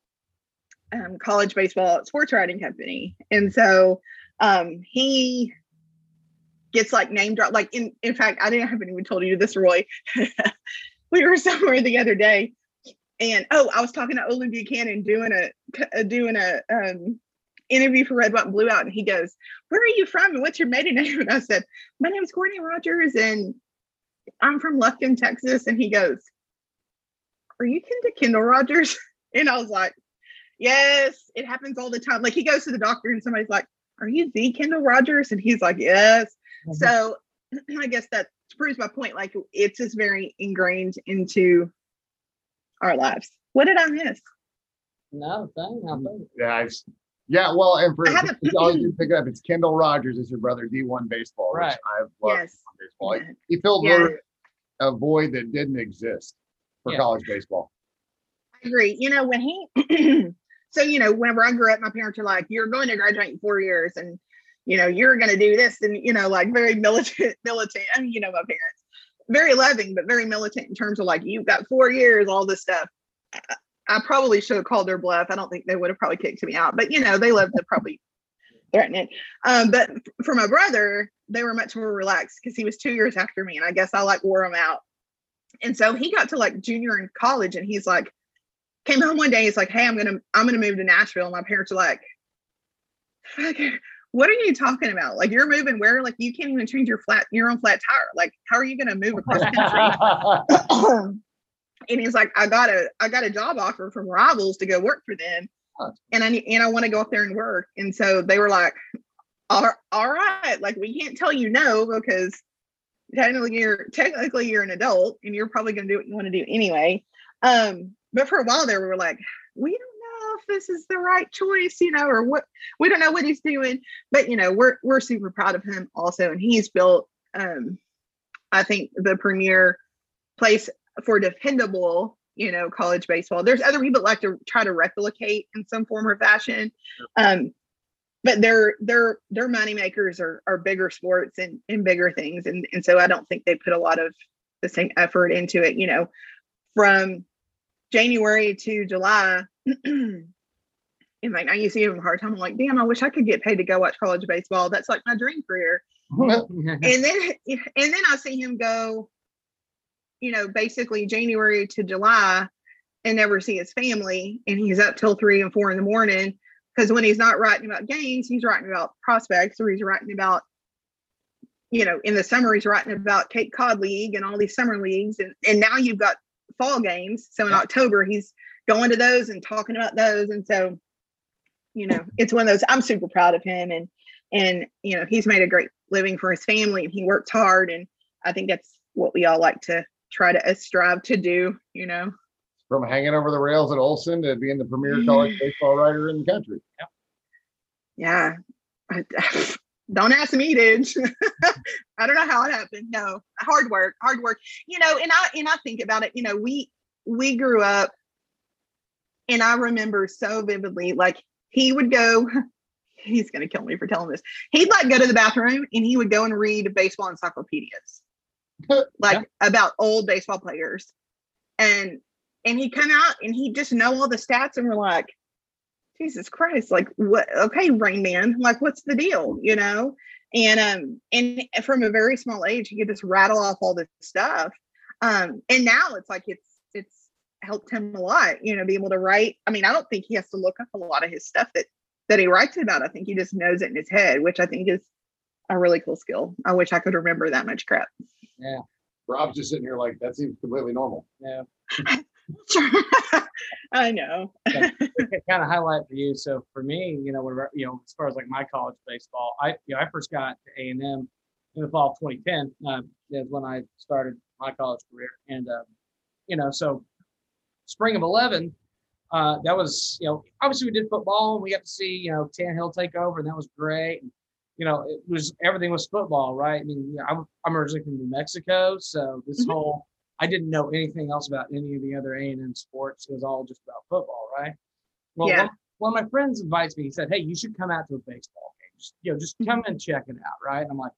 um, college baseball sports writing company. And so um, he gets like name drop. Like in in fact, I didn't haven't even told you this, Roy. we were somewhere the other day, and oh, I was talking to Olin Buchanan doing a uh, doing a um, interview for Red, White, and Blue out, and he goes, "Where are you from? And what's your maiden name?" And I said, "My name is Courtney Rogers, and I'm from Lufkin, Texas." And he goes, "Are you kin to Kendall Rogers?" And I was like, "Yes, it happens all the time." Like he goes to the doctor, and somebody's like, "Are you the Kendall Rogers?" And he's like, "Yes." Mhm. So I guess that proves my point. Like it's just very ingrained into our lives. What did I miss? not a thing. I think. Yeah, I've, yeah. Well, and for I haven't- for all you pick up, it's Kendall Rogers is your brother D1 baseball, which Right. I've loved Yes. baseball. Yeah. He filled Yeah. a void that didn't exist for Yeah. college baseball. I agree. You know, when he, so, you know, whenever I grew up, my parents were like, you're going to graduate in four years and, you know, you're going to do this. And, you know, like very militant, militant. I mean, you know, my parents, very loving, but very militant in terms of like, you've got four years, all this stuff. I, probably should have called their bluff. I don't think they would have probably kicked me out, but, you know, they love to probably threaten it. Um, but for my brother, they were much more relaxed because he was two years after me. And I guess I like wore him out. And so he got to like junior in college and he's like, came home one day. He's like, "Hey, I'm gonna I'm gonna move to Nashville." And my parents are like, "Fuck, "What are you talking about? Like, you're moving where? Like, you can't even change your flat your own flat tire. Like, how are you gonna move across the country?" and he's like, "I got a I got a job offer from Rivals to go work for them, and I need and I want to go up there and work." And so they were like, "All all right, like we can't tell you no because." Technically, you're technically you're an adult, and you're probably going to do what you want to do anyway. Um, but for a while there, we were like, we don't if this is the right choice, you know, or what we don't know what he's doing. But you know, we're we're super proud of him also, and he's built um I think the premier place for dependable, you know, college baseball. There's other people like to try to replicate in some form or fashion. Um, but their their their money makers are are bigger sports and and bigger things, and and so I don't think they put a lot of the same effort into it. You know, from January to July. And like I used to give him a hard time. I'm like, damn, I wish I could get paid to go watch college baseball. That's like my dream career. and then and then I see him go, you know, basically January to July and never see his family. And he's up till three and four in the morning. Because when he's not writing about games, he's writing about prospects or he's writing about, you know, in the summer, he's writing about Cape Cod League and all these summer leagues. And, and now you've got fall games. So in October, he's going to those and talking about those. And so, you know, it's one of those, I'm super proud of him. And, and, you know, he's made a great living for his family and he works hard. And I think that's what we all like to try to uh, strive to do, you know. From hanging over the rails at Olsen to being the premier college mm. baseball writer in the country. Yeah. I, don't ask me, dude. I don't know how it happened. No, hard work, hard work. You know, and I and I think about it. You know, we we grew up, and I remember so vividly. Like he would go. He's gonna kill me for telling this. He'd like go to the bathroom and he would go and read baseball encyclopedias, like yeah. about old baseball players, and and he'd come out and he'd just know all the stats, and we're like, Jesus Christ, like what okay, Rain Man, like what's the deal? You know? And um, and from a very small age, he could just rattle off all this stuff. Um, and now it's like it's it's helped him a lot, you know, be able to write. I mean, I don't think he has to look up a lot of his stuff that that he writes about. I think he just knows it in his head, which I think is a really cool skill. I wish I could remember that much crap. Yeah. Rob's just sitting here like that seems completely normal. Yeah. I know. kind of highlight for you. So for me, you know, whenever, you know, as far as like my college baseball, I, you know, I first got to A and M in the fall of 2010. Uh, is when I started my college career, and uh, you know, so spring of 11, uh, that was, you know, obviously we did football and we got to see, you know, Tannehill take over, and that was great. And, you know, it was everything was football, right? I mean, you know, I'm, I'm originally from New Mexico, so this mm-hmm. whole I didn't know anything else about any of the other A and M sports. It was all just about football, right? Well, yeah. one, one, of my friends invites me. He said, "Hey, you should come out to a baseball game. Just, you know, just come and check it out, right?" And I'm like,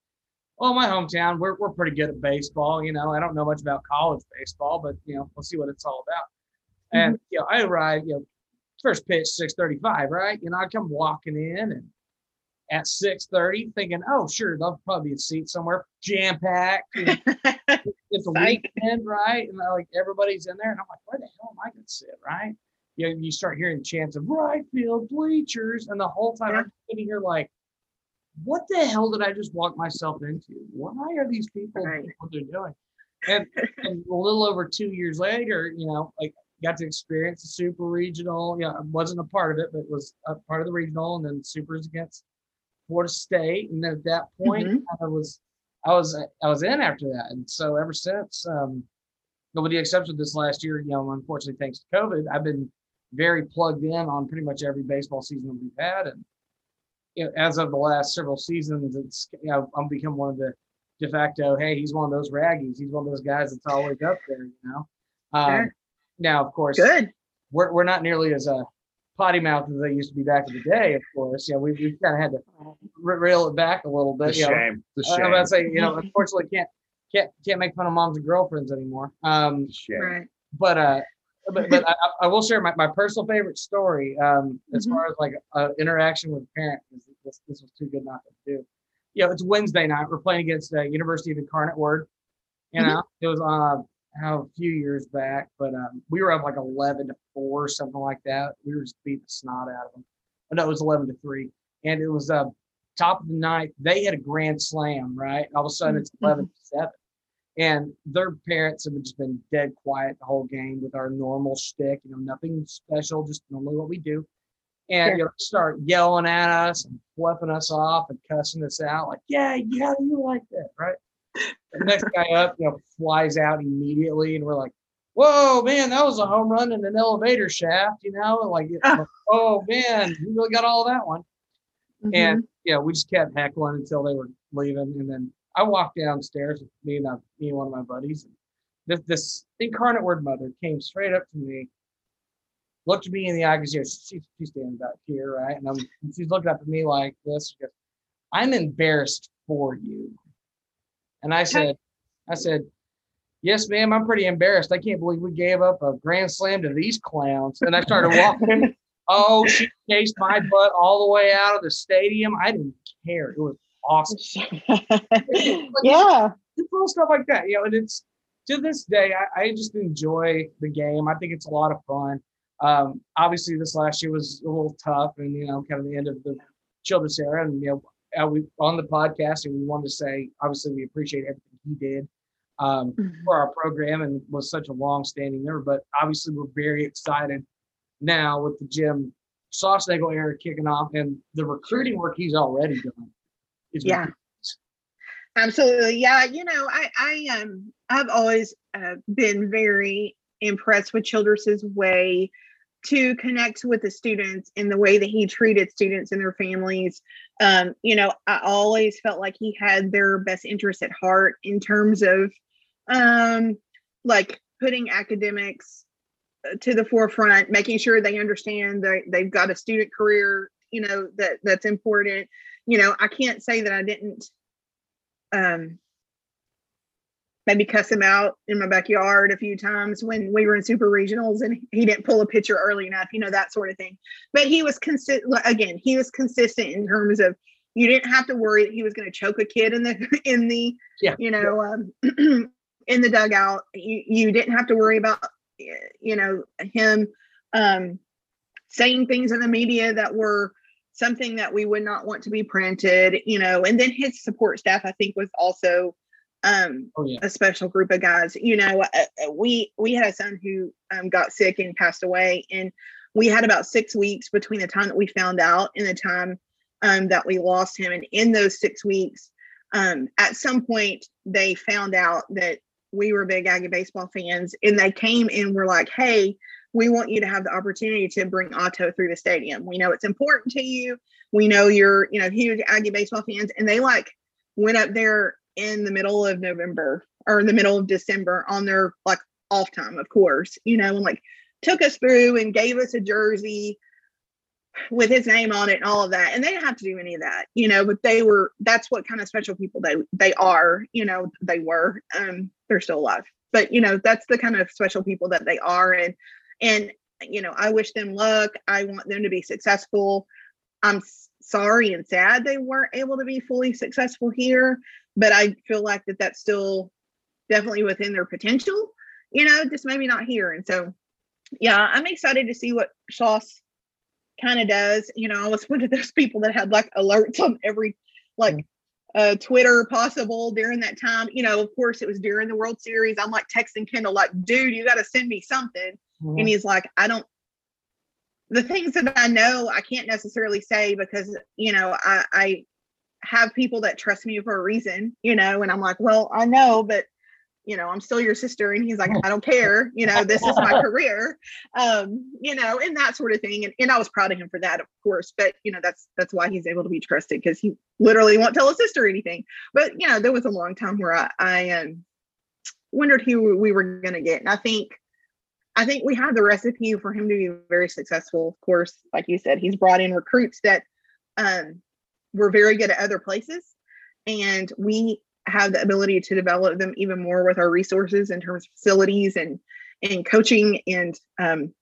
"Well, my hometown, we're we're pretty good at baseball. You know, I don't know much about college baseball, but you know, we'll see what it's all about." And mm-hmm. you know, I arrive, you know, first pitch six thirty five, right? You know, I come walking in and at 6.30 thinking oh sure there'll probably be a seat somewhere jam packed it's a weekend right? And like everybody's in there and i'm like where the hell am i going to sit right? You know, you start hearing chants of right field bleachers and the whole time i'm sitting here like what the hell did i just walk myself into? Why are these people right. doing what they're doing? And, and a little over two years later you know like got to experience the super regional. Yeah, I wasn't a part of it, but was a part of the regional, and then supers against Florida State, and at that point, mm-hmm. I was I was I was in after that, and so ever since, um, nobody exception this last year, you know, unfortunately thanks to COVID, I've been very plugged in on pretty much every baseball season we've had, and you know, as of the last several seasons, it's you know I'm become one of the de facto. Hey, he's one of those raggies. He's one of those guys that's always up there. You know. Um, sure. Now, of course, good. We're we're not nearly as uh, potty mouth as they used to be back in the day, of course. You know, we, we kind of had to reel it back a little bit. The you shame. Know. The shame. I'm about to say, you know, unfortunately can't can't can't make fun of moms and girlfriends anymore. Um, right. But uh, but, but I, I, will share my, my personal favorite story um, as mm-hmm. far as like uh, interaction with a parent. This, this was too good not to do. You know, it's Wednesday night. We're playing against the University of Incarnate Word. You know, mm-hmm. it was uh, how a few years back, but um, we were up like 11 to 4, something like that. We were just beating the snot out of them. No, it was 11 to 3. And it was uh, top of the night. They had a grand slam, right? All of a sudden it's 11 to 7. And their parents have just been dead quiet the whole game with our normal shtick, you know, nothing special, just normally what we do. And sure. you know, start yelling at us and flipping us off and cussing us out, like, yeah, yeah, you like that, right? the next guy up, you know, flies out immediately, and we're like, "Whoa, man, that was a home run in an elevator shaft," you know, like, "Oh man, you really got all that one." Mm-hmm. And yeah, we just kept heckling until they were leaving, and then I walked downstairs with me and uh, me and one of my buddies. And this, this incarnate word mother came straight up to me, looked me in the eye because she, she's standing back here, right? And, I'm, she's looking up at me like this. Goes, I'm embarrassed for you. And I said, I said, yes, ma'am, I'm pretty embarrassed. I can't believe we gave up a grand slam to these clowns. And I started walking. oh, she chased my butt all the way out of the stadium. I didn't care. It was awesome. yeah. Little stuff like that, you know, and it's to this day, I, I just enjoy the game. I think it's a lot of fun. Um, obviously, this last year was a little tough, and you know, kind of the end of the Childress era. And you know, uh, we on the podcast, and we wanted to say, obviously, we appreciate everything he did um, Mhm. for our program, and was such a long-standing member. But obviously, we're very excited now with the Jim Schlossnagle era kicking off, and the recruiting work he's already done. is Yeah. Absolutely. Yeah. You know, I, I, um, I've always uh, been very impressed with Childress's way to connect with the students in the way that he treated students and their families. Um, you know, I always felt like he had their best interest at heart in terms of, um, like putting academics uh, to the forefront, making sure they understand that they've got a student career, you know, that that's important. You know, I can't say that I didn't um maybe cuss him out in my backyard a few times when we were in super regionals and he didn't pull a pitcher early enough, you know, that sort of thing. But he was consistent again, he was consistent in terms of you didn't have to worry that he was going to choke a kid in the in the Yeah. you know um in the dugout. You you didn't have to worry about you know him um saying things in the media that were something that we would not want to be printed, you know, and then his support staff, I think, was also um, Oh yeah. a special group of guys. You know, uh, uh, we we had a son who um, got sick and passed away, and we had about six weeks between the time that we found out and the time um, that we lost him. And in those six weeks, um, at some point, they found out that we were big Aggie baseball fans, and they came and were like, "Hey." we want you to have the opportunity to bring Otto through the stadium. We know it's important to you. We know you're, you know, huge Aggie baseball fans. And they like went up there in the middle of November or in the middle of December on their like off time, of course, you know, and like took us through and gave us a jersey with his name on it and all of that. And they didn't have to do any of that, you know, but they were that's what kind of special people they they are, you know, they were. Um, they're still alive. But you know, that's the kind of special people that they are. And and you know i wish them luck i want them to be successful i'm sorry and sad they weren't able to be fully successful here but i feel like that that's still definitely within their potential you know just maybe not here. And so yeah i'm excited to see what Schloss kind of does. You know i was one of those people that had like alerts on every like uh twitter possible during that time. You know of course it was during the world series. I'm like texting kendall like dude you got to send me something. And he's like i don't the things that i know i can't necessarily say because you know i i have people that trust me for a reason you know and i'm like well i know but you know i'm still your sister. And he's like i don't care. You know this is my career. Um you know and that sort of thing. And, and i was proud of him for that of course. But you know that's that's why he's able to be trusted because he literally won't tell his sister anything. But you know there was a long time where i i um wondered who we were going to get. And i think I think we have the recipe for him to be very successful. Of course, like you said, he's brought in recruits that um, were very good at other places, and we have the ability to develop them even more with our resources in terms of facilities and and coaching and um,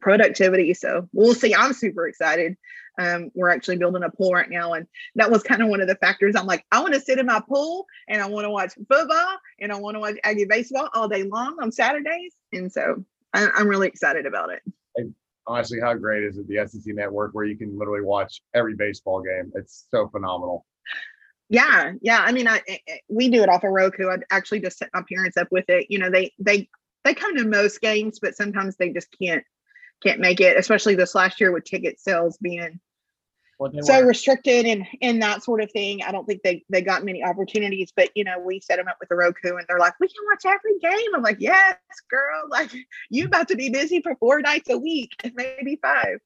productivity. So we'll see. I'm super excited. Um, we're actually building a pool right now, and that was kind of one of the factors. I'm like, I want to sit in my pool and I want to watch football and I want to watch Aggie baseball all day long on Saturdays, and so I, I'm really excited about it. Honestly, how great is it the SEC network where you can literally watch every baseball game? It's so phenomenal. Yeah, yeah. I mean, I, I- we do it off of Roku. I actually just set my parents up with it. You know, they they they come to most games, but sometimes they just can't can't make it. Especially this last year with ticket sales being What they so were. restricted and and that sort of thing. I don't think they they got many opportunities. But you know, we set them up with the Roku, and they're like, we can watch every game. I'm like, yes, girl. Like you about to be busy for four nights a week, maybe five.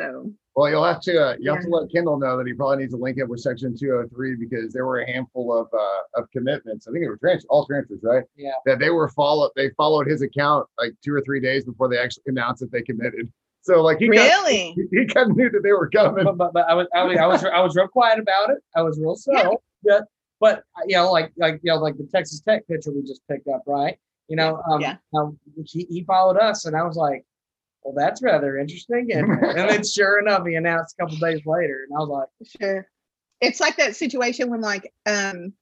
So Well, you'll have to uh, you have to let Kendall know that he probably needs to link up with Section 203 because there were a handful of uh, of commitments. I think it were trans- all transfers, right? Yeah. That they were followed. They followed his account like two or three days before they actually announced that they committed. So like he got, Really? he kind of knew that they were coming. but, but, but I was I was I was I was real quiet about it. I was real subtle. But but uh, you know, like like you know, like the Texas Tech pitcher we just picked up, right? You know, um, Yeah. um, he, he followed us, and I was like, well, that's rather interesting. And and then sure enough, he announced a couple days later, and I was like, Sure. It's like that situation when like um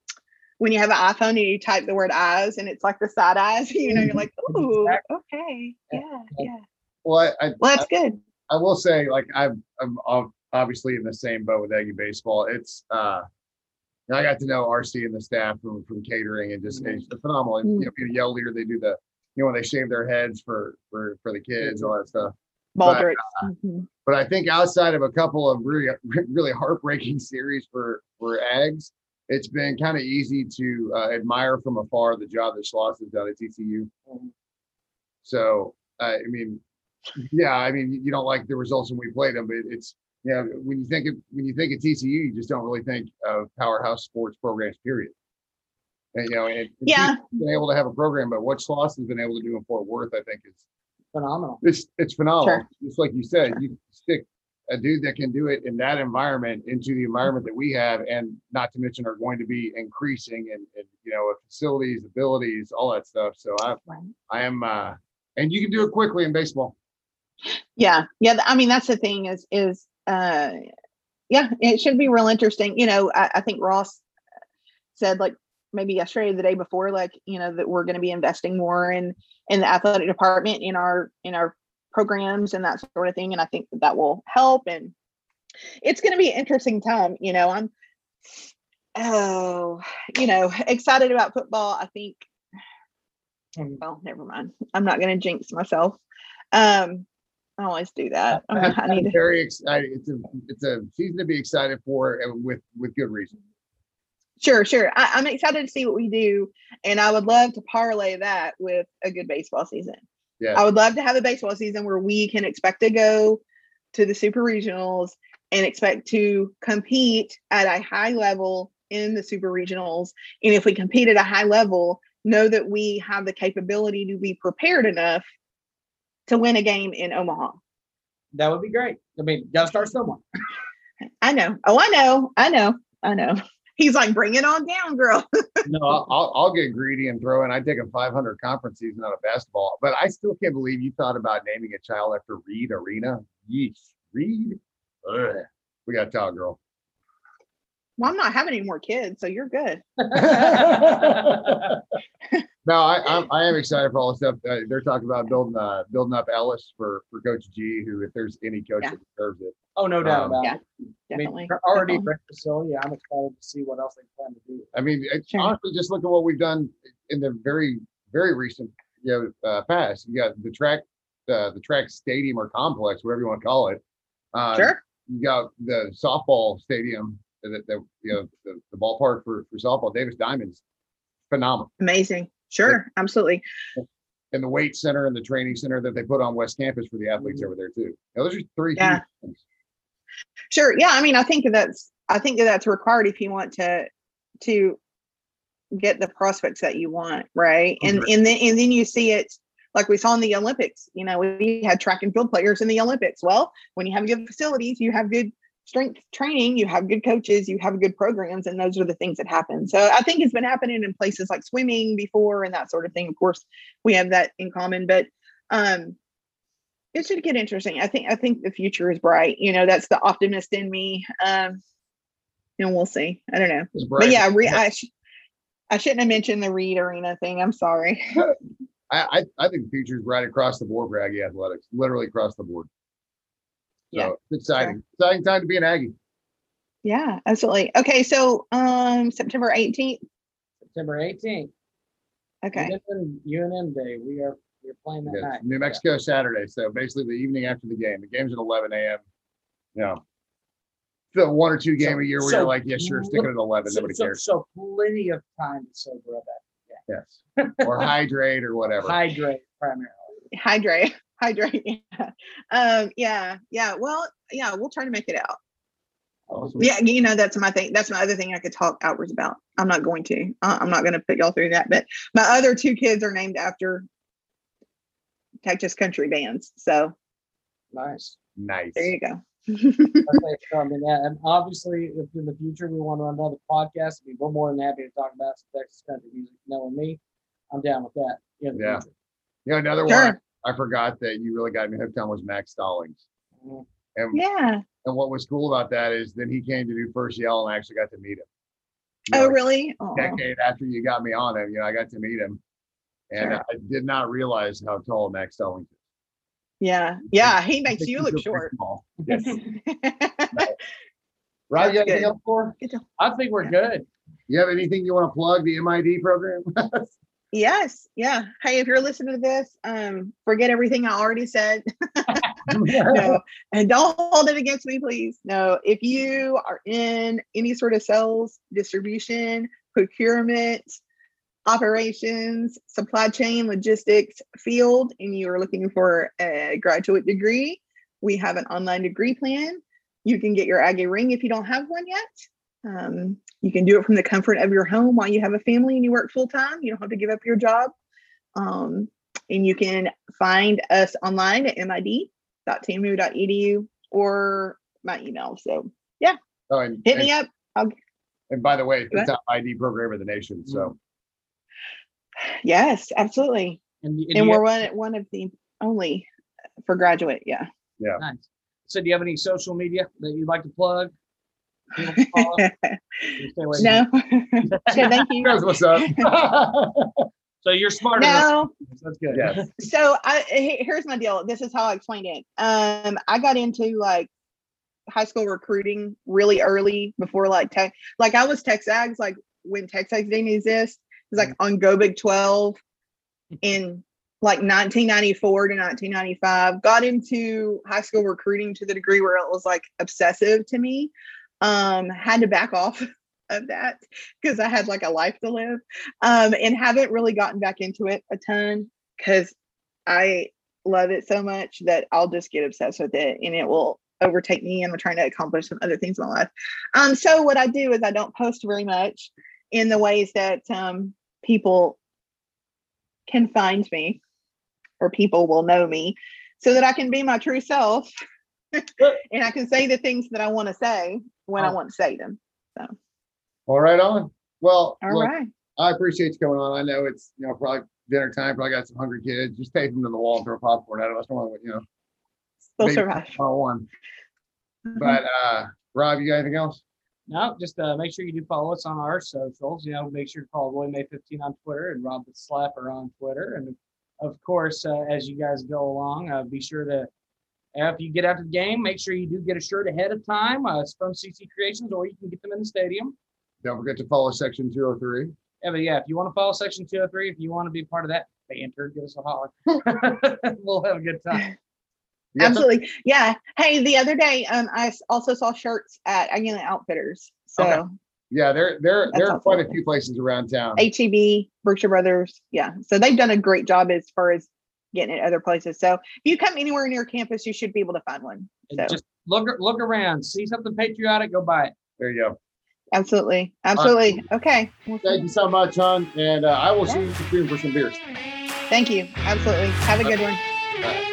when you have an iPhone and you type the word eyes and it's like the side eyes, you know, you're like, ooh, okay. Yeah, yeah. Well, I, I, Well, that's good. I will say, like, I'm, I'm obviously in the same boat with Aggie baseball. It's, uh, I got to know RC and the staff from, from catering and just it's phenomenal. And, you know, being a yell leader, they do the, you know, when they shave their heads for, for, for the kids, all that stuff. Baldrich. Mhm. But I think outside of a couple of really, really heartbreaking series for, for Ags, it's been kind of easy to uh, admire from afar the job that Schloss has done at TCU. So, uh, I mean, yeah, I mean, you don't like the results when we played them, but it's, yeah, when you think of, when you think of TCU, you just don't really think of powerhouse sports programs, period. And, you know, and and Yeah. TCU's been able to have a program, but what Schloss has been able to do in Fort Worth, I think is, phenomenal. it's, it's phenomenal. Sure. Just like you said, you stick a dude that can do it in that environment into the environment that we have, and not to mention are going to be increasing and, and you know, facilities, abilities, all that stuff. So I, Right. I am, uh, and you can do it quickly in baseball. Yeah, yeah. I mean, that's the thing is is uh yeah, it should be real interesting. You know, I, I think Ross said like maybe yesterday, or the day before, like, you know, that we're gonna be investing more in in the athletic department in our in our programs and that sort of thing. And I think that, that will help and it's gonna be an interesting time. You know, I'm oh, you know, excited about football. I think Mm. well, never mind. I'm not gonna jinx myself. Um I always do that. I'm need to very excited. It's a, it's a season to be excited for and with, with good reason. Sure, sure. I, I'm excited to see what we do, and I would love to parlay that with a good baseball season. Yeah. I would love to have a baseball season where we can expect to go to the super regionals and expect to compete at a high level in the super regionals. And if we compete at a high level, know that we have the capability to be prepared enough to win a game in Omaha. That would be great. I mean, gotta start somewhere. I know. Oh, I know. I know. I know. He's like, bring it on down, girl. No, I'll, I'll, I'll get greedy and throw in, I take a 500 conference season out of basketball, but I still can't believe you thought about naming a child after Reed Arena. Yeesh, Reed. Ugh. We got to talk, girl. Well, I'm not having any more kids, so you're good. No, I, I'm, I am excited for all the stuff. Uh, they're talking about building, uh, building up Ellis for, for Coach G, who, if there's any coach Yeah. that deserves it. Oh, no doubt Um, about Yeah, it. I mean, Definitely. they're already a definitely. great facility. I'm excited to see what else they plan to do. I mean, it's Sure. honestly, just look at what we've done in the very, very recent, you know, uh, past. You got the track, uh, the track stadium or complex, whatever you want to call it. Uh, Sure. You got the softball stadium, that, that, you know, the, the ballpark for, for softball, Davis Diamonds, phenomenal. Amazing. Sure. Absolutely. And the weight center and the training center that they put on West Campus for the athletes mm-hmm. over there too. Now, those are three. huge Yeah. things. Sure. Yeah. I mean, I think that's I think that that's required if you want to to get the prospects that you want, right? Oh, and and then and then you see it like we saw in the Olympics. You know, we had track and field players in the Olympics. Well, when you have good facilities, you have good strength training, you have good coaches, you have good programs, and those are the things that happen. So I think it's been happening in places like swimming before and that sort of thing. Of course, we have that in common, but um it should get interesting. I think I think the future is bright. You know, that's the optimist in me. Um, and we'll see. I don't know, It's but yeah, re- I, sh- I shouldn't have mentioned the Reed Arena thing. I'm sorry. I, I, I think the future is right across the board for Aggie athletics, literally across the board. Yeah, So it's exciting, exciting time to be an Aggie. yeah, absolutely. Okay, so um, September 18th. September 18th. Okay, UNM, UNM Day. We are we're playing that Yes, night. New Mexico Saturday. So basically the evening after the game. The game's at 11 a.m. Yeah. know, the one or two game So- a year where so you're like, yeah, sure, stick it at 11. So, Nobody so, cares. so plenty of time to sober up. Yes. or hydrate or whatever. hydrate primarily. hydrate. Hydrate. Yeah. Um, yeah, yeah. Well, yeah, we'll try to make it out. Awesome. Yeah, you know, that's my thing. That's my other thing I could talk hours about. I'm not going to. I'm not going to put y'all through that. But my other two kids are named after Texas country bands. So Nice. Nice. there you go. Okay, so, I mean, and obviously, if in the future we want to run another podcast, I mean, we're more than happy to talk about some Texas country music. Knowing me, I'm down with that. In the Yeah. future. You know, another one Sure. I forgot that you really got me hooked on was Max Stallings. And Yeah. and what was cool about that is then he came to do first yell and I actually got to meet him. You Oh, really? Aw. decade after you got me on him, you know, I got to meet him. And Sure. I did not realize how tall Max Stallings is. Yeah. Yeah. He makes you look short. Right? You That's anything good. else for? Good. I think we're good. You have anything you want to plug the MID program? Yes. Yeah. Hey, if you're listening to this, um, forget everything I already said. no, and don't hold it against me, please. No, if you are in any sort of sales, distribution, procurement, operations, supply chain, logistics field, and you are looking for a graduate degree, we have an online degree plan. You can get your Aggie ring if you don't have one yet. Um, you can do it from the comfort of your home while you have a family and you work full time. You don't have to give up your job. Um, and you can find us online at mid.tamu.edu or my email. So Oh, and, hit and, me up. and by the way, it's the top ID program of the nation. So Yes, absolutely. And, you- And we're one, one of the only for graduate. Yeah. Nice. So, do you have any social media that you'd like to plug? no. so thank you. That's what's up. so you're smart. No. That's good. yes. so I here's my deal. This is how I explained it. Um, I got into like high school recruiting really early before like tech. Like I was TexAgs like when TexAgs didn't exist. It was like on Go Big 12 in like 1994 to 1995. Got into high school recruiting to the degree where it was like obsessive to me. Um, had to back off of that because I had like a life to live um, and haven't really gotten back into it a ton because I love it so much that I'll just get obsessed with it and it will overtake me and I'm trying to accomplish some other things in my life. Um, so what I do is I don't post very much in the ways that um, people can find me or people will know me so that I can be my true self and I can say the things that I want to say when I Oh. want to say them. So. All right, on. Well, All look, right. I appreciate you coming on. I know it's you know probably dinner time. Probably got some hungry kids. Just take them to the wall and throw popcorn at them. That's one you know. They'll maybe survive. One. But uh, Rob, you got anything else? No, just uh, make sure you do follow us on our socials. You know, make sure to follow Roy May 15 on Twitter and Rob the Slapper on Twitter. And of course, uh, as you guys go along, uh, be sure to, uh, if you get out to the game, make sure you do get a shirt ahead of time. Uh, it's from CC Creations, or you can get them in the stadium. Don't forget to follow Section 203. Yeah, but yeah, if you want to follow Section 203, if you want to be part of that banter, give us a holler. we'll have a good time. You Absolutely. Yeah. Hey, the other day, um, I s- also saw shirts at Aggieland Outfitters. So Okay. Yeah, there there there are quite a few places around town. HEB, Brookshire Brothers. Yeah. So they've done a great job as far as getting it other places. So if you come anywhere near campus, you should be able to find one. So just look look around, see something patriotic, go buy it. There you go. absolutely. Absolutely. Okay. Thank you so much, hon, and uh, I will see you soon for some beers. Thank you. Absolutely. Have a good one. All right.